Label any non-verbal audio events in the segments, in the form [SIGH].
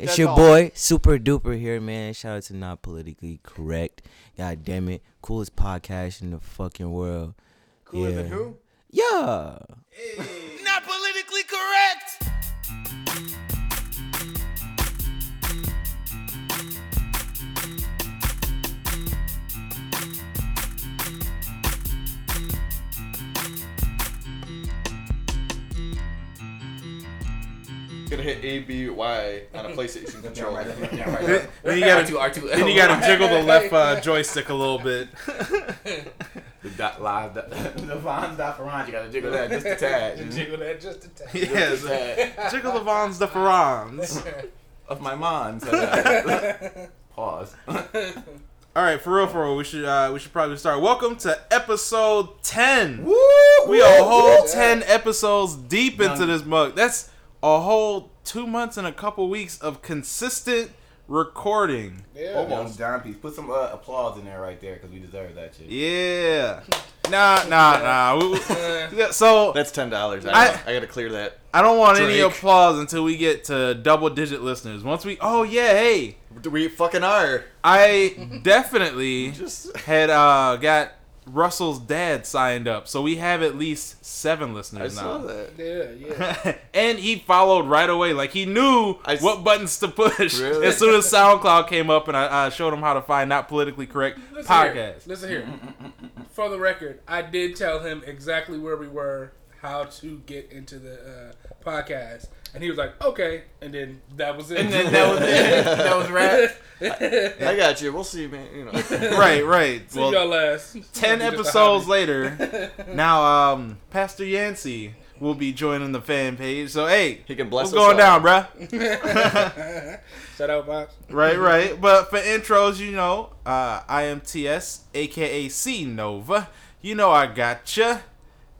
It's That's your all. boy, Super Duper here, man. Shout out to Not Politically Correct. God damn it. Coolest podcast in the fucking world. Cooler than who? Yeah. Not politically correct. Gonna hit A B Y on a [LAUGHS] PlayStation controller. Then you gotta R2, R2, then you gotta jiggle the left uh, joystick a little bit. [LAUGHS] The dot live, [LAUGHS] the, the Von Dafferon, you gotta jiggle that just a tad. Jiggle that just a tad. yes, Just jiggle the Vons the Ferrans. of my mind. Pause. All right, for real, for real, we should uh, we should probably start. Welcome to episode ten. Woo! We are a whole ten episodes deep into this mug. That's a whole two months and a couple weeks of consistent recording. Yeah. Almost dime piece. Put some uh, applause in there right there because we deserve that shit. Yeah. Nah, nah, nah. We- we- yeah, so That's ten dollars. I, I- I, gotta clear that. I don't want any applause until we get to double digit listeners. Once we, oh yeah, hey, We fucking are. I definitely [LAUGHS] Just had uh got Russell's dad signed up, so we have at least seven I listeners saw now. that. Yeah, yeah. [LAUGHS] and he followed right away, like he knew I s- what buttons to push. Really? As soon as SoundCloud came up, and I uh, showed him how to find not politically correct Listen podcast. Here. Listen here. For the record, I did tell him exactly where we were, how to get into the uh, podcast, and he was like, "Okay," and then that was it. And then that was it. [LAUGHS] That was rap. [LAUGHS] I got you. We'll see, man. You know. [LAUGHS] Right, right. See Well, y'all last. ten episodes later, now um Pastor Yancey will be joining the fan page. So hey, He can bless what's us going all. down, bruh? Shout out, Pops. Right, right. But for intros, you know, uh, I am TS, aka C Nova. You know I got gotcha.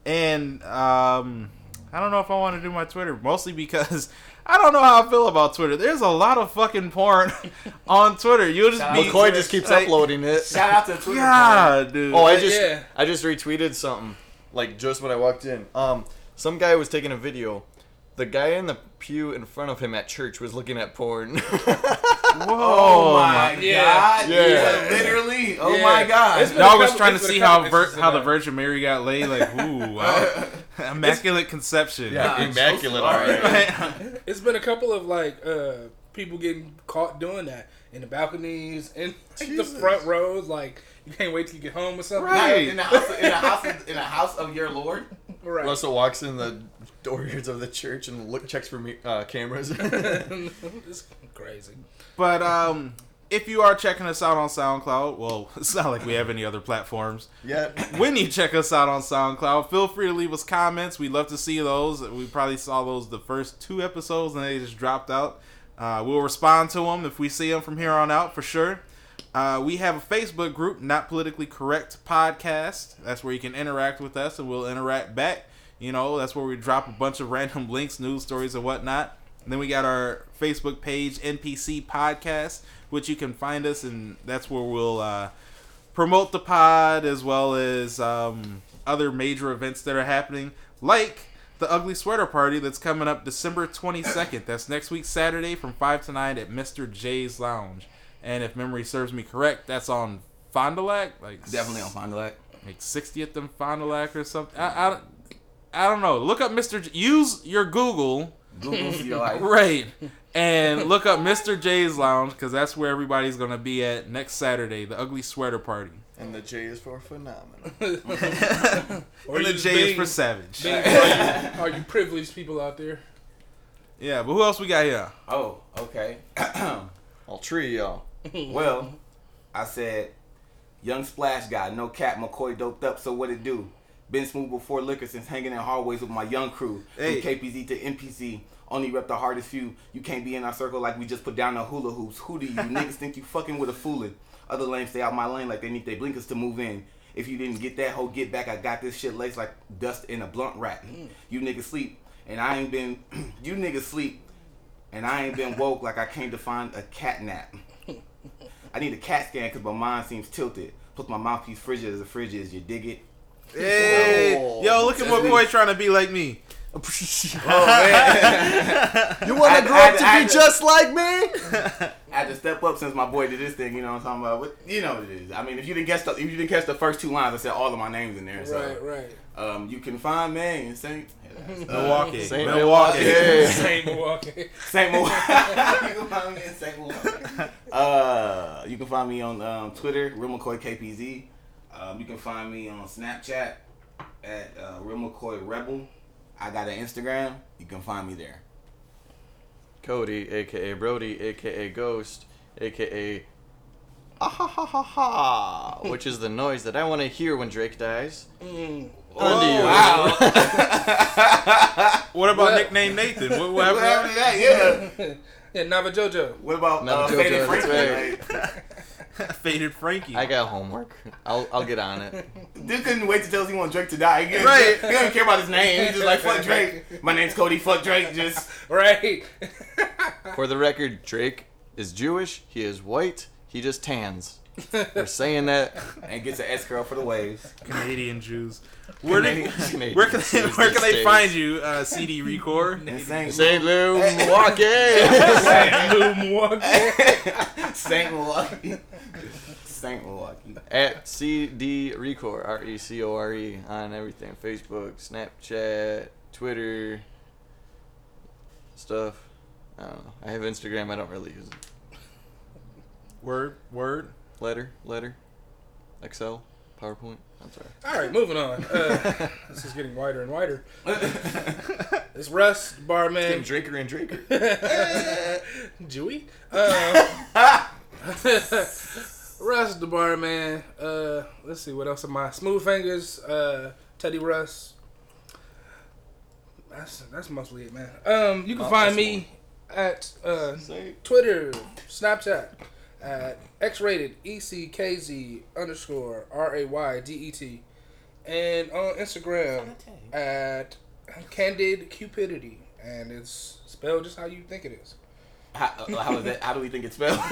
And um, I don't know if I want to do my Twitter, mostly because I don't know how I feel about Twitter. There's a lot of fucking porn [LAUGHS] on Twitter. You'll just be out McCoy just keeps like, uploading it. Shout out to Twitter. [LAUGHS] Yeah, dude. Oh, I just yeah. I just retweeted something like just when I walked in. Um, some guy was taking a video. The guy in the pew in front of him at church was looking at porn. [LAUGHS] Whoa, Oh my Yeah. god. Yeah. Yeah. Literally. Oh Yeah. my god. It's been- Dog was trying to see how couple vir- instances how the. Virgin Mary got laid. Like, [LAUGHS] ooh, wow. immaculate conception. Yeah, I'm so immaculate. alright. [LAUGHS] It's been a couple of like uh people getting caught doing that in the balconies in like, the front rows. Like you can't wait till you get home or something. Right. In the house, in the house, of, in the house of your Lord. Right. Russell walks in the doors of the church and look checks for me, uh, cameras. [LAUGHS] [LAUGHS] it's crazy. But um, if you are checking us out on SoundCloud, well, [LAUGHS] it's not like we have any other platforms. yeah. When you check us out on SoundCloud, feel free to leave us comments. We'd love to see those. We probably saw those the first two episodes and they just dropped out. Uh, we'll respond to them if we see them from here on out for sure. Uh, we have a Facebook group, Not Politically Correct Podcast. That's where you can interact with us and we'll interact back. You know, that's where we drop a bunch of random [LAUGHS] links, news stories, and whatnot. And then we got our Facebook page, NPC Podcast, which you can find us, and that's where we'll uh, promote the pod as well as um, other major events that are happening, like the Ugly Sweater Party that's coming up December 22nd. That's next week, Saturday, from 5 to 9 at Mr. J's Lounge. And if memory serves me correct, that's on Fond du Lac, like Definitely on Fond du Lac. like 60th and Fond du Lac or something. I, I, I don't know. Look up Mr. J- use your Google Google's your [LAUGHS] life. right and look up Mr. J's Lounge because that's where everybody's gonna be at next Saturday, the Ugly Sweater Party. And the J is for phenomenal. [LAUGHS] Or and the you J is for savage. being- are, you, are you privileged people out there? Yeah, but who else we got here? Oh, okay. All three of y'all. [LAUGHS] well, I said, young splash guy, no cap, McCoy doped up. So what it do? Been smooth before liquor since hanging in hallways with my young crew. Hey. From KPZ to NPC. Only rep the hardest few. You can't be in our circle like we just put down the hula hoops. Who do you [LAUGHS] niggas think you fucking with a foolin'? Other lanes stay out my lane like they need their blinkers to move in. If you didn't get that whole get back, I got this shit laced like dust in a blunt wrap. Mm. You niggas sleep, and I ain't been. [CLEARS THROAT] you niggas sleep, and I ain't been woke like I came to find a cat nap. [LAUGHS] I need a CAT scan because my mind seems tilted. Plus my mouthpiece frigid as a fridge is. You dig it? Hey, Oh. yo, look at my boy trying to be like me. [LAUGHS] Oh man, [LAUGHS] You want I- to grow up to I- be just like me? I [LAUGHS] had to step up since my boy did this thing. You know what I'm talking about? What, you know what it is. I mean, if you didn't guess the, if you didn't catch the first two lines, I said all of my names in there. So, Right, right. um, you can find me in Saint Milwaukee. Saint Milwaukee. Milwaukee. Same Milwaukee. Saint Milwaukee. you can find me in Saint Milwaukee. Uh, you can find me on um, Twitter, Real McCoy KPZ. Um, you can find me on Snapchat at uh, Real McCoy Rebel. I got an Instagram. You can find me there. Cody, aka Brody, aka Ghost, aka ah ha ha [LAUGHS] ha ha, which is the noise that I want to hear when Drake dies. Mm. On to you. wow. [LAUGHS] What about What? nickname Nathan? What, what what happened? happened to that? Yeah. [LAUGHS] Yeah, Nava JoJo. What about No, uh, JoJo, Faded that's right. Like, [LAUGHS] Faded Frankie. I got homework. I'll I'll get on it. [LAUGHS] Dude couldn't wait to tell us he want Drake to die. He, Right. [LAUGHS] he don't care about his name. He's just like, fuck Drake. My name's Cody. Fuck Drake. Just Right. For the record, Drake is Jewish. He is white. He just tans. We're saying that. and gets an S curl for the waves. Canadian Jews. Where, do, Canadian where can they, where can they find you, uh, CD Record? Saint, St. Louis, Milwaukee. Blue Milwaukee. Saint Milwaukee. Saint Milwaukee. At CD Recore, R E C O R E, on everything Facebook, Snapchat, Twitter, stuff. I don't know. I have Instagram. I don't really use it. Word, word. Letter, letter, Excel, PowerPoint. I'm sorry. All right, moving on. Uh, [LAUGHS] this is getting wider and wider. [LAUGHS] It's Russ, barman. Draker and Draker. Jewy. Uh, [LAUGHS] Russ, the barman. Uh, let's see what else am I? Smooth fingers. Uh, Teddy Russ. That's that's mostly it, man. Um, you can Oh, find that's me at uh, Twitter, Snapchat at X-rated E C K Z underscore R A Y D E T, and on Instagram at Candid Cupidity, and it's spelled just how you think it is. How, uh, how is that? How do we think it's spelled? [LAUGHS]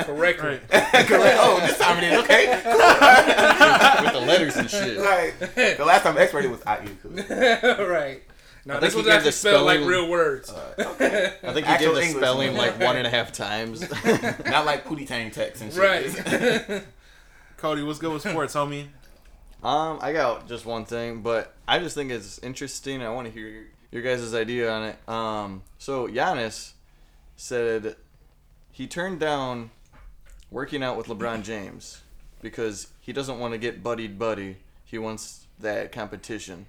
Correctly. Right. [LAUGHS] Correct. Oh, this time it is. Okay. [LAUGHS] with the letters and shit. Right. The last time X-rated was I U. right. No, I this think was actually spelled like real words. Okay. I think you Actual did the English. spelling like one and a half times. Not like Pootie Tang text and shit. right. Cody, what's good with sports, homie? Um, I got just one thing, but I just think it's interesting. I want to hear your, your guys' idea on it. Um, so Giannis said he turned down working out with LeBron James because he doesn't want to get buddied buddy. He wants that competition.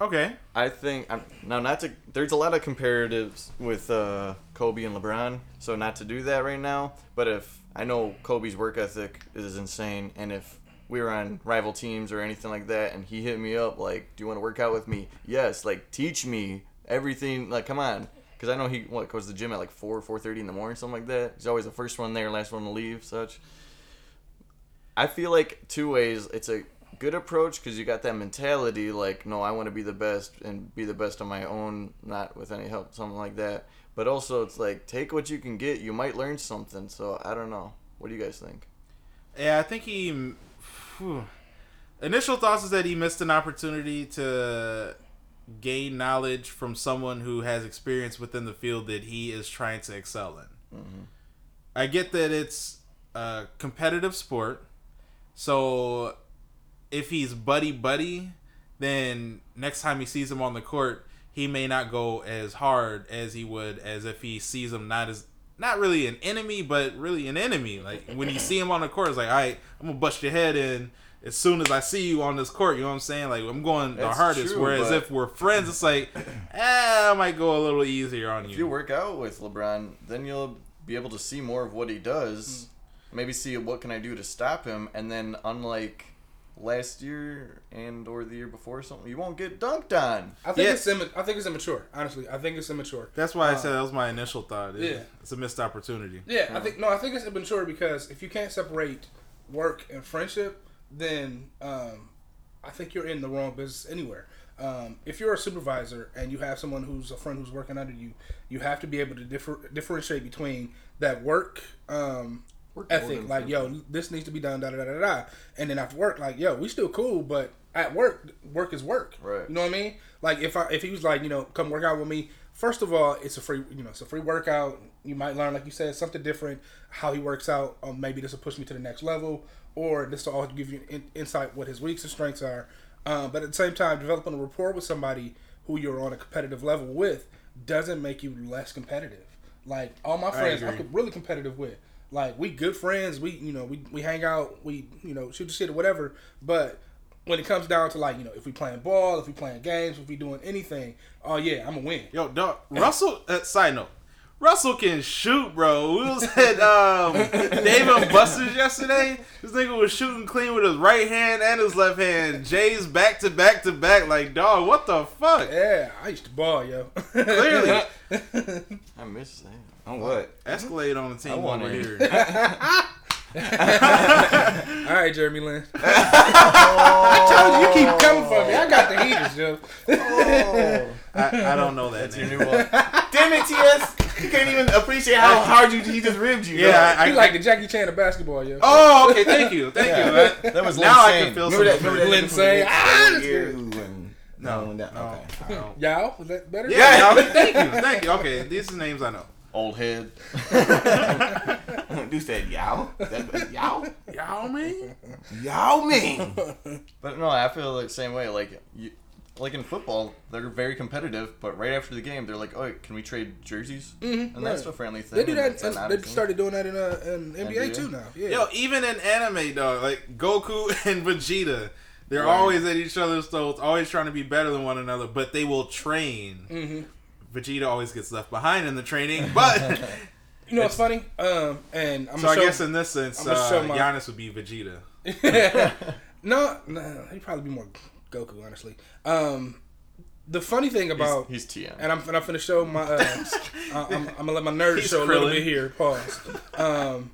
Okay. I think I'm, now not to. There's a lot of comparatives with uh, Kobe and LeBron, so not to do that right now. But if I know Kobe's work ethic is insane, and if we were on rival teams or anything like that, and he hit me up like, "Do you want to work out with me?" Yes, like teach me everything. Like, come on, because I know he what goes to the gym at like four, four thirty in the morning, something like that. He's always the first one there, last one to leave, such. I feel like two ways. It's a good approach because you got that mentality like, no, I want to be the best and be the best on my own, not with any help, something like that. But also, it's like take what you can get. You might learn something. So I don't know. What do you guys think? Yeah, I think he. phew. Initial thoughts is that he missed an opportunity to gain knowledge from someone who has experience within the field that he is trying to excel in. Mm-hmm. I get that it's a competitive sport, so if he's buddy buddy, then next time he sees him on the court, he may not go as hard as he would as if he sees him not as not really an enemy, but really an enemy. Like when you see him on the court, it's like, all right, I'm gonna bust your head in as soon as I see you on this court. You know what I'm saying? Like I'm going the That's hardest. true, Whereas but- if we're friends, it's like, [COUGHS] eh, I might go a little easier on you. If you. you work out with LeBron, then you'll be able to see more of what he does. Maybe see what can I do to stop him, and then unlike last year and or the year before, or something you won't get dunked on. I think Yeah. it's imma- I think it's immature. Honestly, I think it's immature. That's why I said that was my initial thought. It- Yeah. it's a missed opportunity. Yeah, I think no, I think it's immature because if you can't separate work and friendship, then um, I think you're in the wrong business anywhere. Um, if you're a supervisor and you have someone who's a friend who's working under you, you have to be able to differ, differentiate between that work um, Work ethic, like yo, this needs to be done, da da da da da, and then after work, like yo, we still cool, but at work, work is work. Right. You know what I mean? Like if I if he was like, you know, come work out with me. First of all, it's a free, you know, it's a free workout. You might learn, like you said, something different. How he works out. Um, maybe this will push me to the next level, or this will also give you an in, insight what his weaks and strengths are. Um, but at the same time, developing a rapport with somebody who you're on a competitive level with doesn't make you less competitive. Like all my friends, I'm really competitive with. Like we good friends. We you know we, we hang out. We you know shoot the shit or whatever. But when it comes down to like you know if we playing ball, if we playing games, if we doing anything, oh yeah, I'm gonna win. Yo, dog, Russell. Uh, side note, Russell can shoot, bro. We was at um, Dave and Buster's yesterday. This nigga was shooting clean with his right hand and his left hand. Jay's back to back to back. Like, dog, what the fuck? Yeah, I used to ball, yo. Clearly, [LAUGHS] I miss that. On what? Escalade on the team I want over it. here. [LAUGHS] All right, Jeremy Lin. [LAUGHS] I told you, you keep coming for me. I got the heaters, yo. I, I don't know that. That's your new one. Damn it, TS! You can't even appreciate how [LAUGHS] hard you he just ribbed you. Yeah, dog. I, He like the Jackie Chan of basketball, yo. Oh, okay. [LAUGHS] Thank you. Thank you. That, That was now I can feel remember some. that? Remember that? Lin say, "Ah, next year that's who went- No, went down. no, Okay. [LAUGHS] Y'all, was that better? Yeah, yeah, thank you, thank you. Okay, these are names I know. Old head. Dude said Yao. That- Yao. Y'all mean? Yao Ming. But no, I feel the same way. Like you, like in football, they're very competitive. But right after the game, they're like, "Oh, can we trade jerseys?" Mm-hmm, and that's right. a friendly thing. They do that. it's an And they started doing that in uh, in NBA, NBA? too now. Yeah. Yo, even in anime, dog, like Goku [LAUGHS] and Vegeta, they're Right. always at each other's throats, always trying to be better than one another, but they will train. Mm-hmm. Vegeta always gets left behind in the training, but [LAUGHS] you know what's funny? Um, and I'm so I show, guess in this sense, I'ma uh, my- Giannis would be Vegeta. [LAUGHS] no, no, he'd probably be more Goku, honestly. Um, the funny thing about He's, he's TM. and I'm and I'm finna show my. Uh, I- [LAUGHS] I'm, I'm gonna let my nerds He's show a little bit here. Pause. Um,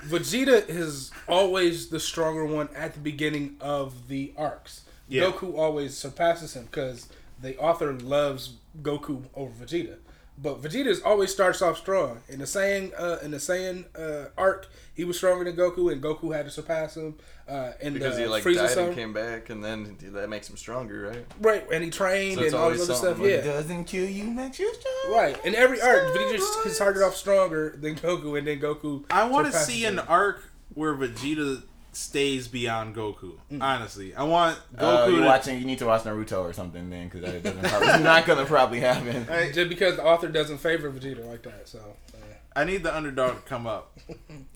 Vegeta is always the stronger one at the beginning of the arcs. Yeah. Goku always surpasses him because the author loves Goku over Vegeta. But Vegeta always starts off strong. In the Saiyan, uh, in the Saiyan uh, arc, he was stronger than Goku, and Goku had to surpass him. Uh, in because the he like Frieza died song, and came back, and then that makes him stronger, right? right? And he trained So and all this other stuff. something. Yeah, Doesn't kill you, makes you strong. Right. In every arc, Vegeta just started off stronger than Goku, and then Goku. I want to surpasses see an arc where Vegeta stays beyond Goku. Honestly, I want Oh, Goku you to. watching? You need to watch Naruto or something then, because that doesn't probably, not gonna probably happen. [LAUGHS] Hey, just because the author doesn't favor Vegeta like that. So uh, I need the underdog to come up.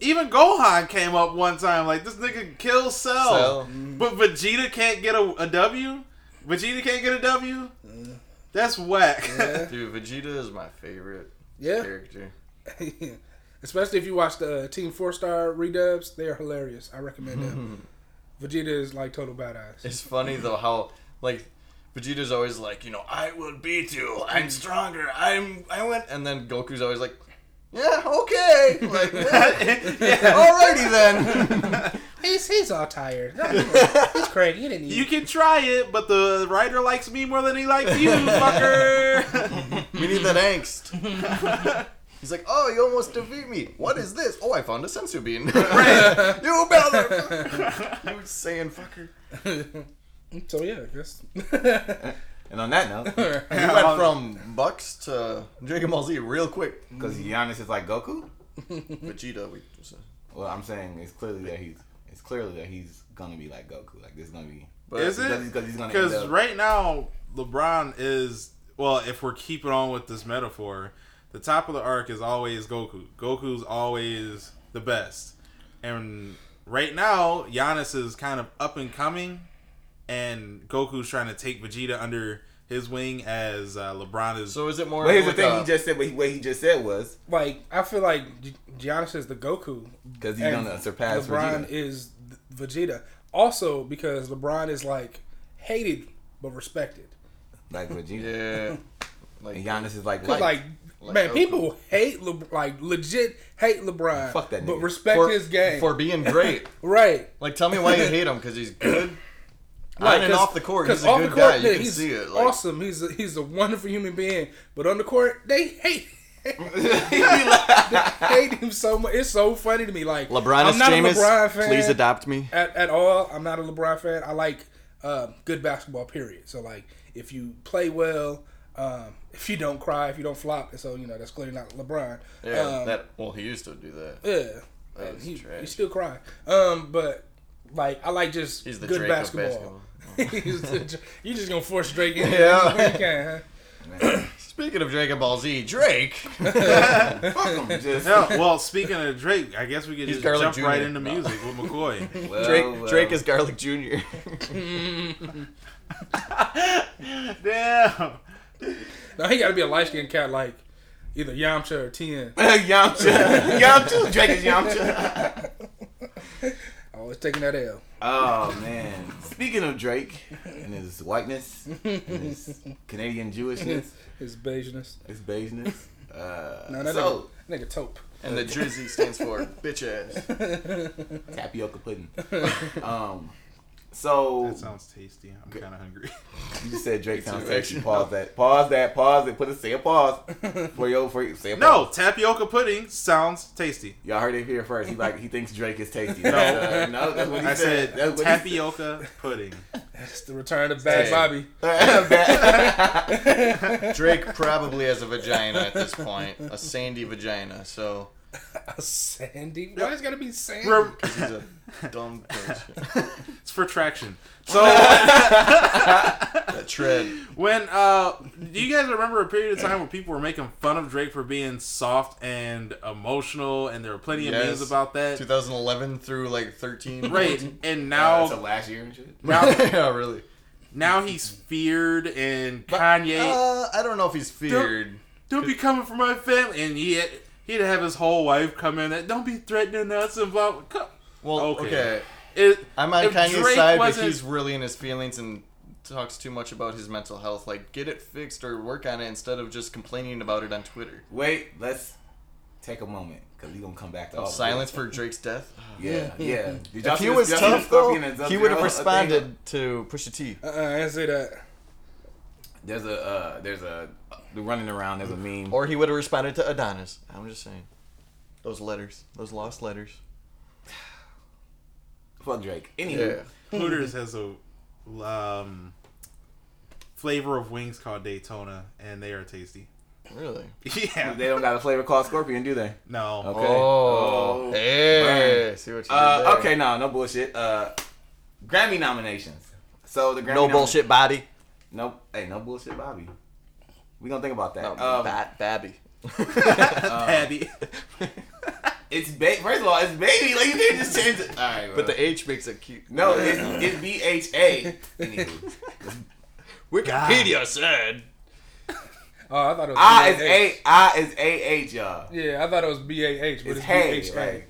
Even Gohan came up one time. Like this nigga kills Cell, Cell. but Vegeta can't get a, a W. Vegeta can't get a W. That's whack. yeah, Dude, Vegeta is my favorite yeah. character. [LAUGHS] Especially if you watch the Team Four Star redubs, they are hilarious. I recommend them. [LAUGHS] Vegeta is like total badass. It's funny though how like Vegeta's always like, you know, I will beat you. I'm stronger. I'm I went and then Goku's always like, Yeah, okay. Like [LAUGHS] Alrighty then. [LAUGHS] He's he's all tired. he's cranky. He didn't eat. you can try it, but the writer likes me more than he likes you, fucker. we need that angst. He's like, Oh, you almost defeat me. What is this? Oh, I found a senzu bean. [LAUGHS] you better You saying fucker. [LAUGHS] so yeah, I guess. [LAUGHS] And on that note, We went from Bucks to Dragon Ball Z real quick. because mm-hmm. Giannis is like Goku, Vegeta, we well, I'm saying it's clearly that he's it's clearly that he's gonna be like Goku. Like this is gonna be but Is it? he's, 'cause he's gonna Because right now, LeBron is well. If we're keeping on with this metaphor, the top of the arc is always Goku. Goku's always the best, and right now, Giannis is kind of up and coming, and Goku's trying to take Vegeta under his wing as uh, LeBron is. So is it more But here's the thing: a- he just said what he, what he just said was Like I feel like Gi- Giannis is the Goku because he's And gonna surpass LeBron Vegeta. is Vegeta. Also because LeBron is like hated but respected. like Vegeta. [LAUGHS] Yeah. Like And Giannis is like, Cause like, like, man, people hate Le- like legit hate LeBron. Fuck that but respect for, his game. for being great. [LAUGHS] right. Like, tell me why you [LAUGHS] hate him because he's good. Right, on and off the court, he's a good court, guy. yeah, You can see it. Like, awesome. He's a, he's a wonderful human being. But on the court, they hate [LAUGHS] they hate him so much. It's so funny to me. Like LeBron I'm is not Jameis. a LeBron fan Please adopt me. at, at all. I'm not a LeBron fan. I like uh, good basketball. Period. So like, if you play well, um, if you don't cry, if you don't flop, and so you know that's clearly not LeBron. Yeah, Um, that well, he used to do that. yeah, That and was he, trash. he still cry. Um, but like I like just He's the good Drake of basketball. [LAUGHS] He's the- you just gonna force Drake in Yeah. you can, huh? Speaking of Dragon Ball Z, Drake. [LAUGHS] Fuck 'em, just Yeah, [LAUGHS] well, speaking of Drake, I guess we could He's just Garlic jump right Jr.. into No. music with McCoy. well, Drake well. Drake is Garlic Jr. Damn. [LAUGHS] Now he got to be a light skinned cat like either Yamcha or Tien. [LAUGHS] Yamcha. Yamcha. Drake is Yamcha. [LAUGHS] Always taking that L. Oh man. Speaking of Drake and his whiteness and his Canadian Jewishness, His beigeness. his beigeness. Uh, No, that so nigga, nigga taupe. and the Drizzy stands for bitch ass. tapioca pudding. Um, so That sounds tasty. I'm kind of hungry. [LAUGHS] you just said Drake sounds too, sexy. actually. Pause that. Pause that. Pause it. Put a say a pause [LAUGHS] for your for your, say a No, pause. tapioca pudding sounds tasty. Y'all heard it here first. He like he thinks Drake is tasty. No. Uh, no, that's what he I said. said That's what he said. tapioca pudding. It's the return of Bad Hey. Bobby. [LAUGHS] Drake probably has a vagina at this point, a sandy vagina. So [LAUGHS] A Sandy? Why is it's gotta be Sandy? Rem- he's a dumb bitch. [LAUGHS] It's for traction. [LAUGHS] So That tread. when uh, do you guys remember a period of time where people were making fun of Drake for being soft and emotional, and there were plenty of Yes. memes about that. 2011 through like 13. Right, and Uh, now so last year and shit. now yeah, really. now he's feared, and Kanye Uh, I don't know if he's feared. don't be coming for my family, and he had, he'd have his whole wife come in that don't be threatening us and blah. blah. Come- Well, Okay. okay. It, I'm on If Kanye's Drake side, but he's really in his feelings and talks too much about his mental health. Like, get it fixed or work on it instead of just complaining about it on Twitter. Wait, let's take a moment because we gonna come back to all of Silence this. for Drake's death. [LAUGHS] Yeah, yeah. Did If see he was y'all see the tough though, he would have responded to Pusha T. Uh-uh, I say that. There's a uh, there's a they're running around. as a meme. Or he would have responded to Adonis. I'm just saying. Those letters. Those lost letters. Fuck Drake. Anyway, Yeah. Hooters has a um, flavor of wings called Daytona, and they are tasty. Really? [LAUGHS] Yeah, they don't got a flavor called Scorpion, do they? no. Okay. Oh. Oh, Hey. See what you did Uh, there. okay, no, no bullshit. Uh, Grammy nominations. So the Grammy No nomi- bullshit, Bobby. Nope. Hey, no bullshit, Bobby. We gonna think about that. No, um, Bat Babby. [LAUGHS] Patty. it's ba- first of all, it's baby. Like you didn't just change it. All right, But the H makes it cute. no, it's it's B H A. Anywho, [LAUGHS] Wikipedia said. Oh, I thought it was I is B-A-H. A I is A H y'all. Yeah, I thought it was B A H, but It's it's, hey, B H A. right?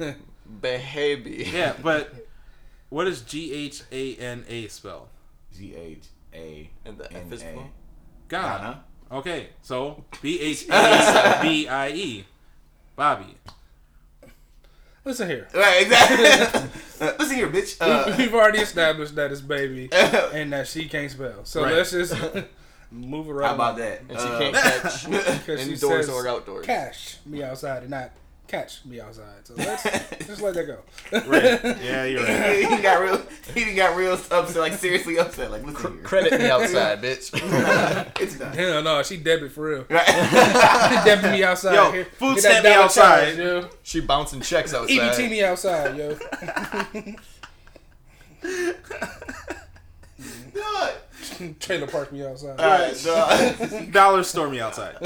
Yeah. [LAUGHS] Baby. Yeah, but what does G H A N A spell? G H A And the F N is A. full. God. Ghana. Okay, so B H A B I E. Bobby. Listen here. Right, exactly. Uh, [LAUGHS] listen here, bitch. Uh, We've already established that it's baby [LAUGHS] and that she can't spell. So Right. let's just [LAUGHS] move around. how about that? And she Uh, can't catch Because she indoors says, or outdoors. Cash me outside and not catch me outside. So let's [LAUGHS] just let that go. Right. Yeah, you're [LAUGHS] right. he done got real. He done got real upset, like seriously upset. Like, listen here. Credit me outside, [LAUGHS] bitch. it's done. Hell no, she debit for real. Right. debit me outside. Yo, Here, food get stamp that me outside. charge, yo. she bouncing checks outside. EBT me outside, yo. Dog. [LAUGHS] Trailer park me outside. All right, dog. [LAUGHS] Dollar store me outside.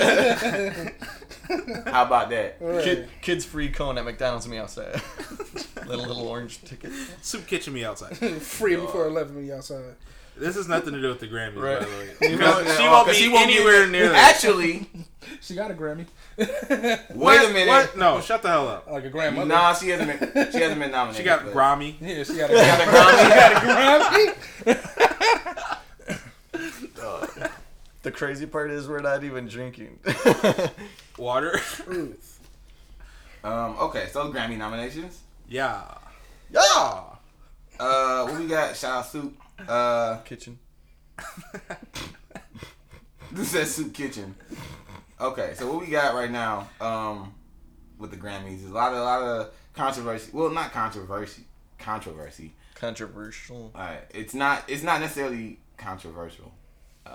How about that? Right. Kid, kids free cone at McDonald's me outside. [LAUGHS] little little orange ticket. Soup kitchen me outside. Free before 11 me outside. This has nothing to do with the Grammy, Right. by the way. She won't 'cause be she won't be- anywhere near that. Actually, She got a Grammy. wait What? a minute. What? No, shut the hell up. like a grandmother. Nah, she hasn't been. She hasn't been nominated. She got but- Grammy. Yeah, she got a She got a Grammy. Grammy. Grammy. The crazy part is we're not even drinking. [LAUGHS] Water. Truth. Um. Okay. So Grammy nominations. yeah. yeah. Uh. What we got? Shout out soup. Uh. Kitchen. [LAUGHS] This says soup kitchen. Okay. So what we got right now? Um. With the Grammys, is a lot of a lot of controversy. Well, not controversy. Controversy. Controversial. All right, it's not. It's not necessarily controversial. Um,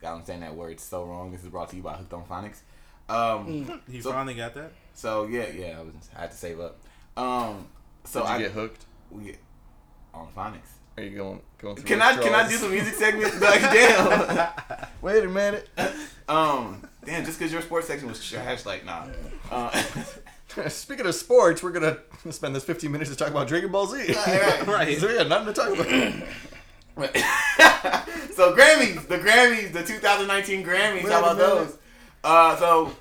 God, I'm saying that word so wrong. This is brought to you by Hooked on Phonics. Um, [LAUGHS] You So- finally got that? so yeah, yeah, I was. I had to save up. Um, so Did you I get hooked? we get on phonics. Are you going going through? Can I can I do withdrawals? the music [LAUGHS] segment? Like damn. [LAUGHS] Wait a minute. um, damn. Just because your sports section was trash, like nah. Uh, Speaking of sports, we're gonna spend this 15 minutes to talk about Dragon Ball Z. right. Right. So yeah, nothing to talk about. [LAUGHS] so Grammys, the Grammys, the 2019 Grammys. Wait how about those? Uh, so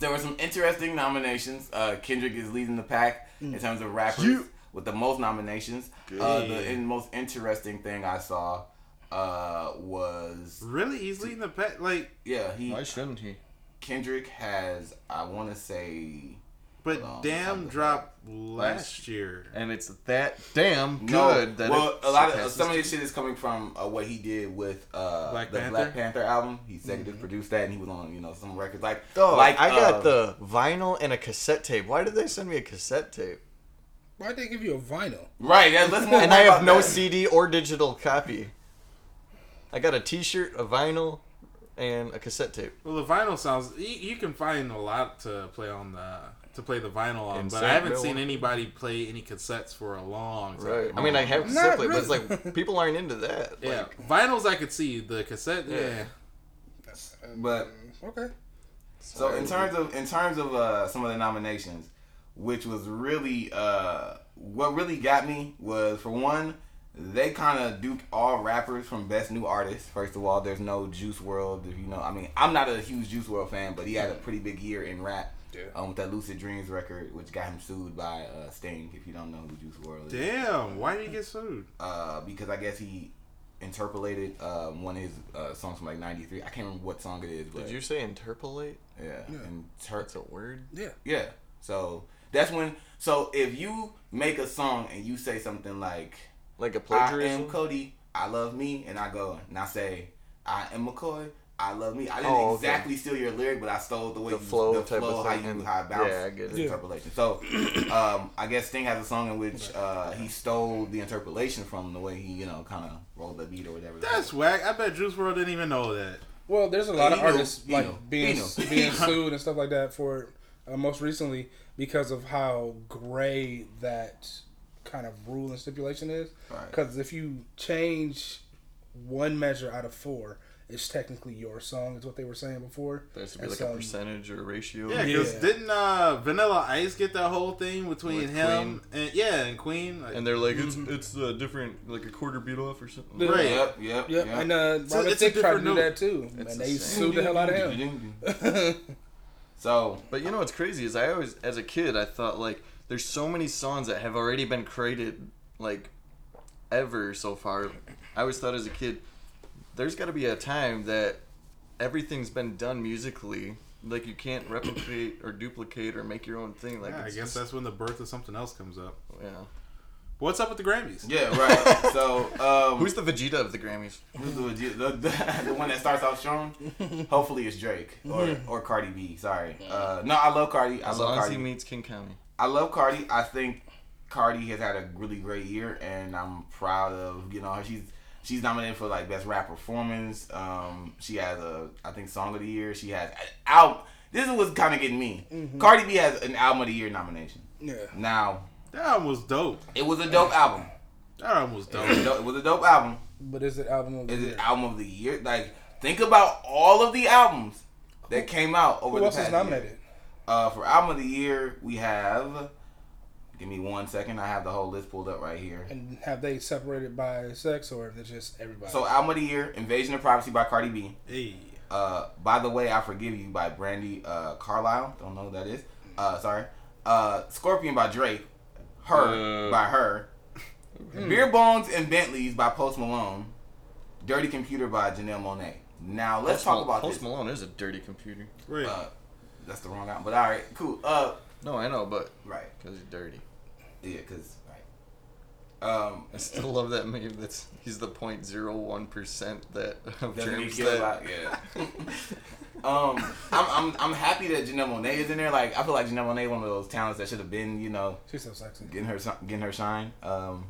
there were some interesting nominations. Uh, Kendrick is leading the pack in terms of rappers You- with the most nominations. Uh, the in, most interesting thing I saw uh, was Really? He's leading the pack? Like, yeah he Why shouldn't he? Kendrick has I want to say but Hold on, damn something. dropped last year. And it's that damn no. good that well, it a lot of some of this shit is coming from uh, what he did with uh, Black the Panther? Black Panther album. He executive produced that, and he was on you know some records like Oh, like I got uh, the vinyl and a cassette tape. Why did they send me a cassette tape? Why'd they give you a vinyl? right. Yeah, let's [LAUGHS] And I have no that. CD or digital copy. I got a T-shirt, a vinyl, and a cassette tape. Well, the vinyl sounds. You, you can find a lot to play on the to play the vinyl on, In but I haven't Bill. seen anybody play any cassettes for a long time. Right. I mean, I have Not cassette play, but it's like people aren't into that. Yeah, Like, vinyls I could see. The cassette, yeah. Yeah. But Okay. so in terms of in terms of uh, some of the nominations, which was really uh, what really got me was for one. They kind of duped all rappers from Best New Artist. First of all, there's no Juice WRLD. If you know, I mean, I'm not a huge Juice WRLD fan, but he had a pretty big year in rap. Yeah. Um, with that Lucid Dreams record, which got him sued by uh, Sting. If you don't know who Juice WRLD is, Damn, why did he get sued? uh, because I guess he interpolated um, one of his uh, songs from like '93. I can't remember what song it is, but did you say interpolate? yeah, Yeah. Inter- That's a word. Yeah. yeah. So that's when. So if you make a song and you say something like Like a "I plagiarism? am Cody, I love me," and I go and I say "I am McCoy, I love me," I didn't Oh, okay. exactly steal your lyric, but I stole the way The you, flow the type of how you and- how it bounced. yeah, I get it. the Interpolation. So [CLEARS THROAT] um, I guess Sting has a song in which uh, he stole the interpolation from the way he you know kind of rolled the beat or whatever. That's whack. I bet Juice WRLD didn't even know that. Well, there's a lot He of artists He like being being sued and stuff like that for it, uh, most recently because of how gray that kind of rule and stipulation is. Right. Because if you change one measure out of four, it's technically your song, is what they were saying before. There has to be And like so- a percentage or ratio. Yeah, because Yeah. didn't uh, Vanilla Ice get that whole thing between With him and yeah, and Queen? Like, And they're like, it's it's uh, different, like a quarter beat off or something. Yeah. Right. Yep, yep, Yep, yep. and uh, So Robin it's a Thicke tried to do note. that too, It's and they same. sued the hell out of him. [LAUGHS] so But you know what's crazy is I always, as a kid, I thought like there's so many songs that have already been created like ever so far. I always thought as a kid, there's got to be a time that everything's been done musically. Like you can't replicate or duplicate or make your own thing. Like yeah, I guess just- that's when the birth of something else comes up. yeah. What's up with the Grammys? yeah, right. So um, Who's the Vegeta of the Grammys? Who's the, the, the, [LAUGHS] the one that starts off strong? [LAUGHS] Hopefully it's Drake or [LAUGHS] or Cardi B. Sorry. Uh, no, I love Cardi. I As love long as he meets King County. I love Cardi. I think Cardi has had a really great year, and I'm proud of you know she's she's nominated for like best rap performance. Um, she has a I think song of the year. She has out. This is what's kind of getting me. Cardi B has an album of the year nomination. Yeah, Now That album was dope. it was a dope album. That album was It was dope. dope, it was a dope album. but is it album of the Is year? it album of the year? Like, think about all of the albums that came out over Who the else past is nominated? year. Uh, for album of the year, we have. Give me one second. I have the whole list pulled up right here. And have they separated by sex or is it just everybody? So, album of the year, "Invasion of Privacy" by Cardi B. Hey, Uh, by the way, I forgive you by Brandi uh, Carlile. Don't know who that is. Uh, sorry. Uh, Scorpion by Drake. Her Uh. by her. Beerbongs and Bentleys by Post Malone. Dirty Computer by Janelle Monáe. Now let's Post talk Mal- about Post this. Malone is a dirty computer. right. Uh, that's the wrong album, but all right, cool. Uh, No, I know, but right, because he's dirty. Yeah, cause right. Um, I still love that meme. That's he's the 0.01 percent that of germs that. about yeah. [LAUGHS] um, I'm, I'm I'm happy that Janelle Monáe is in there. Like I feel like Janelle Monáe one of those talents that should have been, you know, She's so sexy. getting her getting her shine. Um,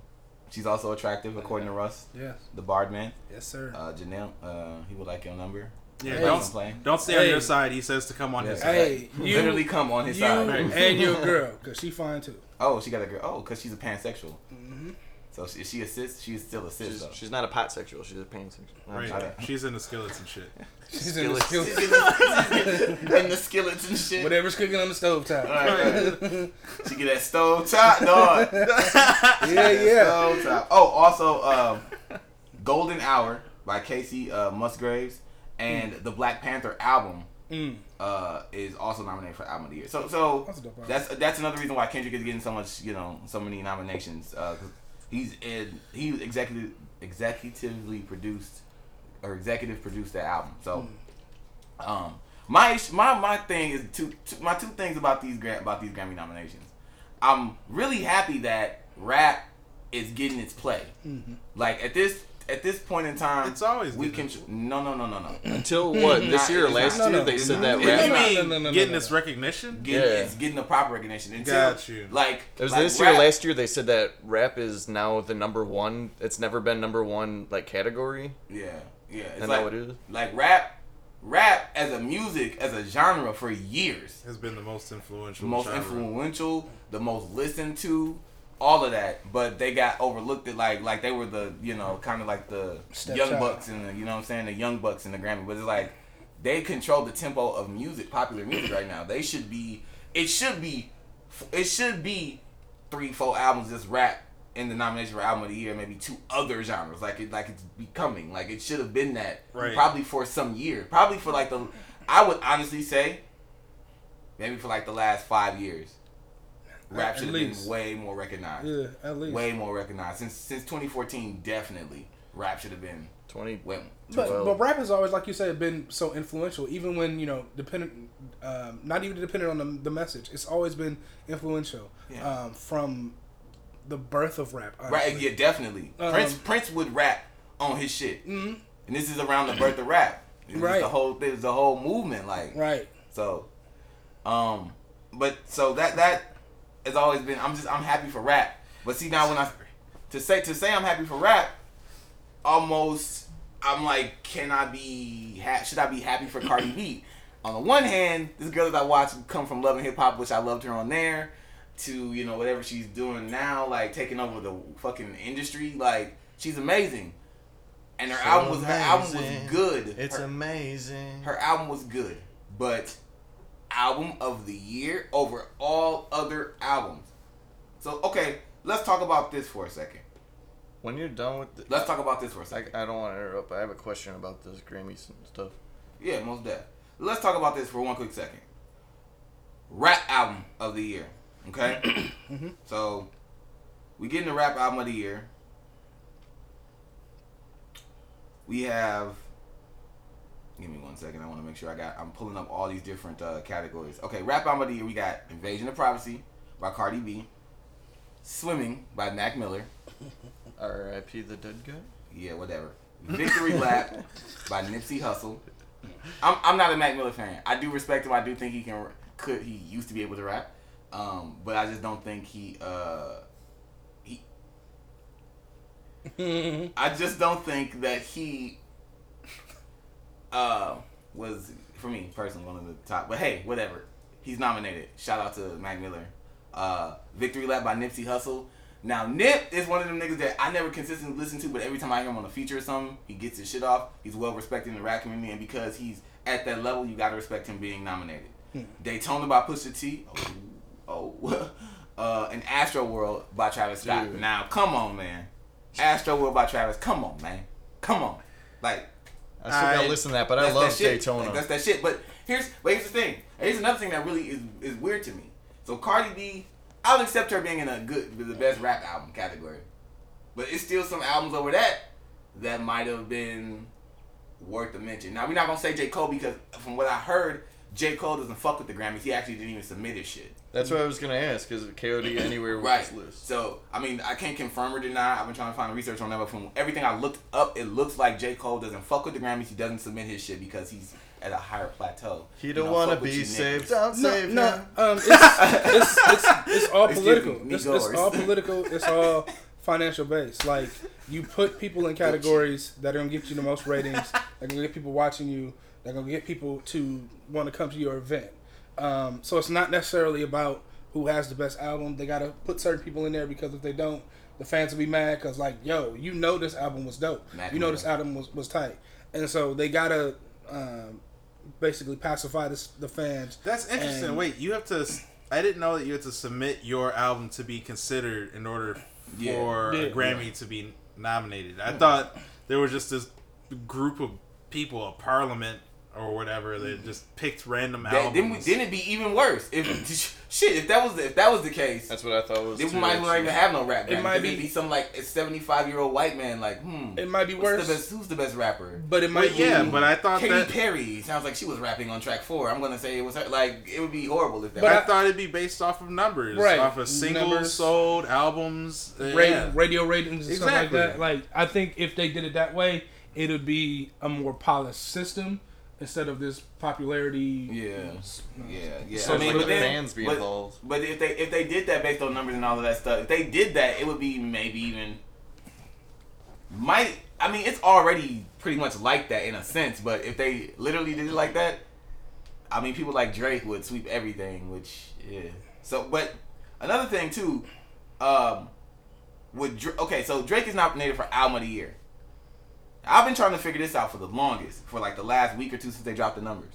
She's also attractive, according to Russ, Yes, the Bard man. yes, sir. Uh, Janelle, uh, he would like your number. Yeah, Hey. don't I'm don't stay on Hey. your side. He says to come on his Yeah. side. hey, you Literally come on his you side. and your girl, cause she fine too. Oh, she got a girl. Oh, because she's a pansexual. Mm-hmm. So she- is she a cis? She's still a cis She's, though. she's not a pot sexual. She's a pansexual. Right. Okay. She's in the skillets and shit. [LAUGHS] She's in the Skillet. skillet. [LAUGHS] in the skillets and shit. Whatever's cooking on the stove top. Right, right. [LAUGHS] she get that stove top, dog. Yeah, yeah. Stove top. Oh, also, um, Golden Hour by Kacey uh, Musgraves and the Black Panther album Mm. Uh, is also nominated for album of the year. So, so That's a dope album. that's that's another reason why Kendrick is getting so much, you know, so many nominations. Uh, he's in, he executive executively produced or executive produced that album. So, um, my my my thing is two, two my two things about these about these Grammy nominations. I'm really happy that rap is getting its play. Like at this at this point in time, It's always we can no no no no no. [CLEARS THROAT] Until what? This Not- year or last not- year, no, they said no, that rap. no, You mean no, no, no, getting no, its no. recognition? Getting, Yeah. It's getting the proper recognition. Until, Got you. Like It was like this year or last year they said that rap is now the number one. It's never been number one like category. Yeah, yeah. It's Isn't like, that what it is? Like rap, rap as a music as a genre for years. Has been the most influential. The most genre. influential, the most listened to, all of that. But they got overlooked. It like like they were the you know kind of like the Stepchild. young bucks and the you know what I'm saying the young bucks in the Grammy. But it's like they control the tempo of music, popular music right now. They should be. It should be. It should be three, four albums just rap in the nomination for album of the year. Maybe two other genres. Like it, like it's becoming. Like it should have been that. Right. Probably for some year. Probably for like the. I would honestly say. Maybe for like the last five years. Rap should have been way more recognized. Yeah, at least. Way more recognized. Since since 2014, definitely rap should have been Twenty. way. But, Well- but rap has always, like you said, been so influential. Even when you know, dependent, um, not even dependent on the, the message. It's always been influential Yeah. um, from the birth of rap. Right? Yeah, definitely. Um, Prince Prince would rap on his shit, Mhm. and this is around the birth of rap. It's Right. The whole there's the whole movement like Right. so. Um, but so that that has always been. I'm just I'm happy for rap. But see now when I to say to say I'm happy for rap, almost I'm like, can I be? Ha- should I be happy for Cardi B? On the one hand, this girl that I watch come from Love and Hip Hop, which I loved her on there, to you know whatever she's doing now, like taking over the fucking industry. Like she's amazing, and her So album was her album was good. It's her, amazing. her album was good, but album of the year over all other albums. So okay, let's talk about this for a second. When you're done with the, Let's talk about this for a second. I don't want to interrupt. but I have a question about this Grammys and stuff. Yeah, most def. Let's talk about this for one quick second. Rap album of the year. Okay? [CLEARS THROAT] Mm-hmm. So we getting the rap album of the year. We have Give me one second. I want to make sure I got. I'm pulling up all these different uh, categories. Okay, rap album of the year. We got "Invasion of Privacy" by Cardi B, "Swimming" by Mac Miller. [LAUGHS] R.I.P. the dead guy. Yeah, whatever. Victory Lap by Nipsey Hussle. I'm, I'm not a Mac Miller fan. I do respect him. I do think he can could he used to be able to rap, um, but I just don't think he uh, he. [LAUGHS] I just don't think that he uh, was for me personally one of the top. But hey, whatever. He's nominated. Shout out to Mac Miller. Uh, Victory Lap by Nipsey Hussle. Now Nip is one of them niggas that I never consistently listen to, but every time I hear him on a feature or something, he gets his shit off. He's well respected in the rap community, and because he's at that level, you gotta respect him being nominated. Daytona by Pusha T. Oh, oh. [LAUGHS] uh, and Astroworld by Travis Scott. Dude. Now, come on, man. Astroworld by Travis. Come on, man. Come on. Like, I still gotta I- listen to that, but I love that. Daytona. Like, that's that shit. But here's but here's the thing. Here's another thing that really is is weird to me. So Cardi B, I'll accept her being in a good the best rap album category. But it's still some albums over that that might have been worth a mention. Now we're not gonna say J. Cole because from what I heard, J. Cole doesn't fuck with the Grammys. He actually didn't even submit his shit. That's what I was gonna ask. Is KOD [CLEARS THROAT] anywhere with Right. this list? So I mean, I can't confirm or deny. I've been trying to find research on that, but from everything I looked up, it looks like J. Cole doesn't fuck with the Grammys. He doesn't submit his shit because he's at a higher plateau. He You don't know, want to fuck with be you saved. niggas. Don't No, save no. him. Um, it's, it's, it's, it's [LAUGHS] all political. me, It's, it's all political. It's all [LAUGHS] financial base. Like you put people in categories that are gonna get you the most ratings. They're gonna get people watching you. They're gonna get people to want to come to your event. Um, so it's not necessarily about who has the best album. They gotta put certain people in there because if they don't, the fans will be mad. Cause like, yo, you know this album was dope. Mac you know Miller. this album was, was tight, and so they gotta um, basically pacify this, the fans. That's interesting. And- Wait, you have to. I didn't know that you had to submit your album to be considered in order for Yeah. a Yeah. Grammy to be nominated. I thought there was just this group of people, a parliament or whatever, They just picked random That, albums. then, we, then it'd be even worse. If [LAUGHS] shit, if that was the, if that was the case, That's what I thought was. then we might not even have no rap. It It might might be- be some like a seventy-five year old white man. Like, hmm, It might be worse. The best, who's the best rapper? But it might But yeah, be, but I thought Katy that. Perry sounds like she was rapping on track four. I'm gonna say it was her. Like, it would be horrible if that. But I I- thought it'd be based off of numbers, Right. off of singles Numbers. sold, albums. uh, radio, yeah. radio ratings and stuff like that. Like I think if they did it that way, it would be a more polished system instead of this popularity. Yeah. Yeah, yeah. So I mean, but the then, fans be but, involved? But if they if they did that based on numbers and all of that stuff, if they did that, it would be maybe even might. I mean, it's already pretty much like that in a sense. But if they literally did it like that, I mean, people like Drake would sweep everything. Which yeah. So, but another thing too, um, with Dra- okay, so Drake is nominated for album of the year. I've been trying to figure this out for the longest, for like the last week or two since they dropped the numbers.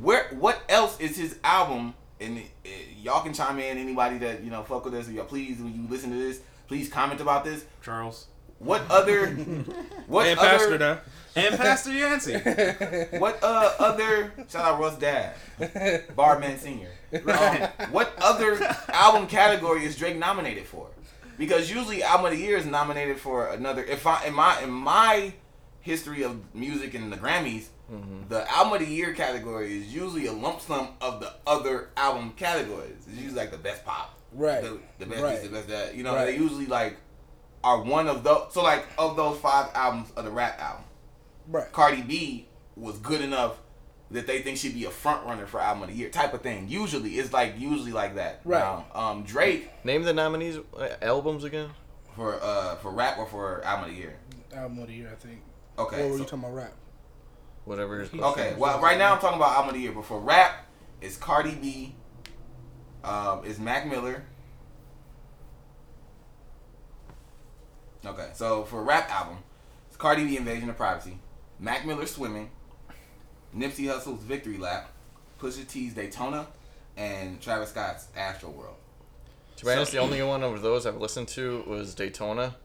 Where what else is his album? And uh, y'all can chime in. Anybody that you know fuck with us, y'all please when you listen to this, please comment about this. Charles What other? [LAUGHS] What and other? Pastor now. and Pastor Yancey. [LAUGHS] What uh other? Shout out Russ Dad, Barman Senior. [LAUGHS] Um, what other album category is Drake nominated for? Because usually album of the year is nominated for another. If I in my in my history of music and the Grammys, mm-hmm. the album of the year category is usually a lump sum of the other album categories. It's usually like the best pop, Right. The, the best Right. this, the best that. You know, Right. they usually like are one of those. So like of those five albums of the rap album. Right. Cardi B was good enough that they think she'd be a front runner for album of the year type of thing. Usually, it's like usually like that. Right. Now, um, Drake Name the nominees uh, albums again. for uh for rap or for album of the year. Album of the year, I think. Okay. or were so- you talking about rap? Whatever. Is okay. Well, right now I'm talking about album of the year, but for rap, it's Cardi B. Um, it's Mac Miller. Okay, so for rap album, it's Cardi B Invasion of Privacy, Mac Miller Swimming, Nipsey Hussle's Victory Lap, Pusha T's Daytona, and Travis Scott's Astroworld. To be honest, the only one of those I've listened to was Daytona.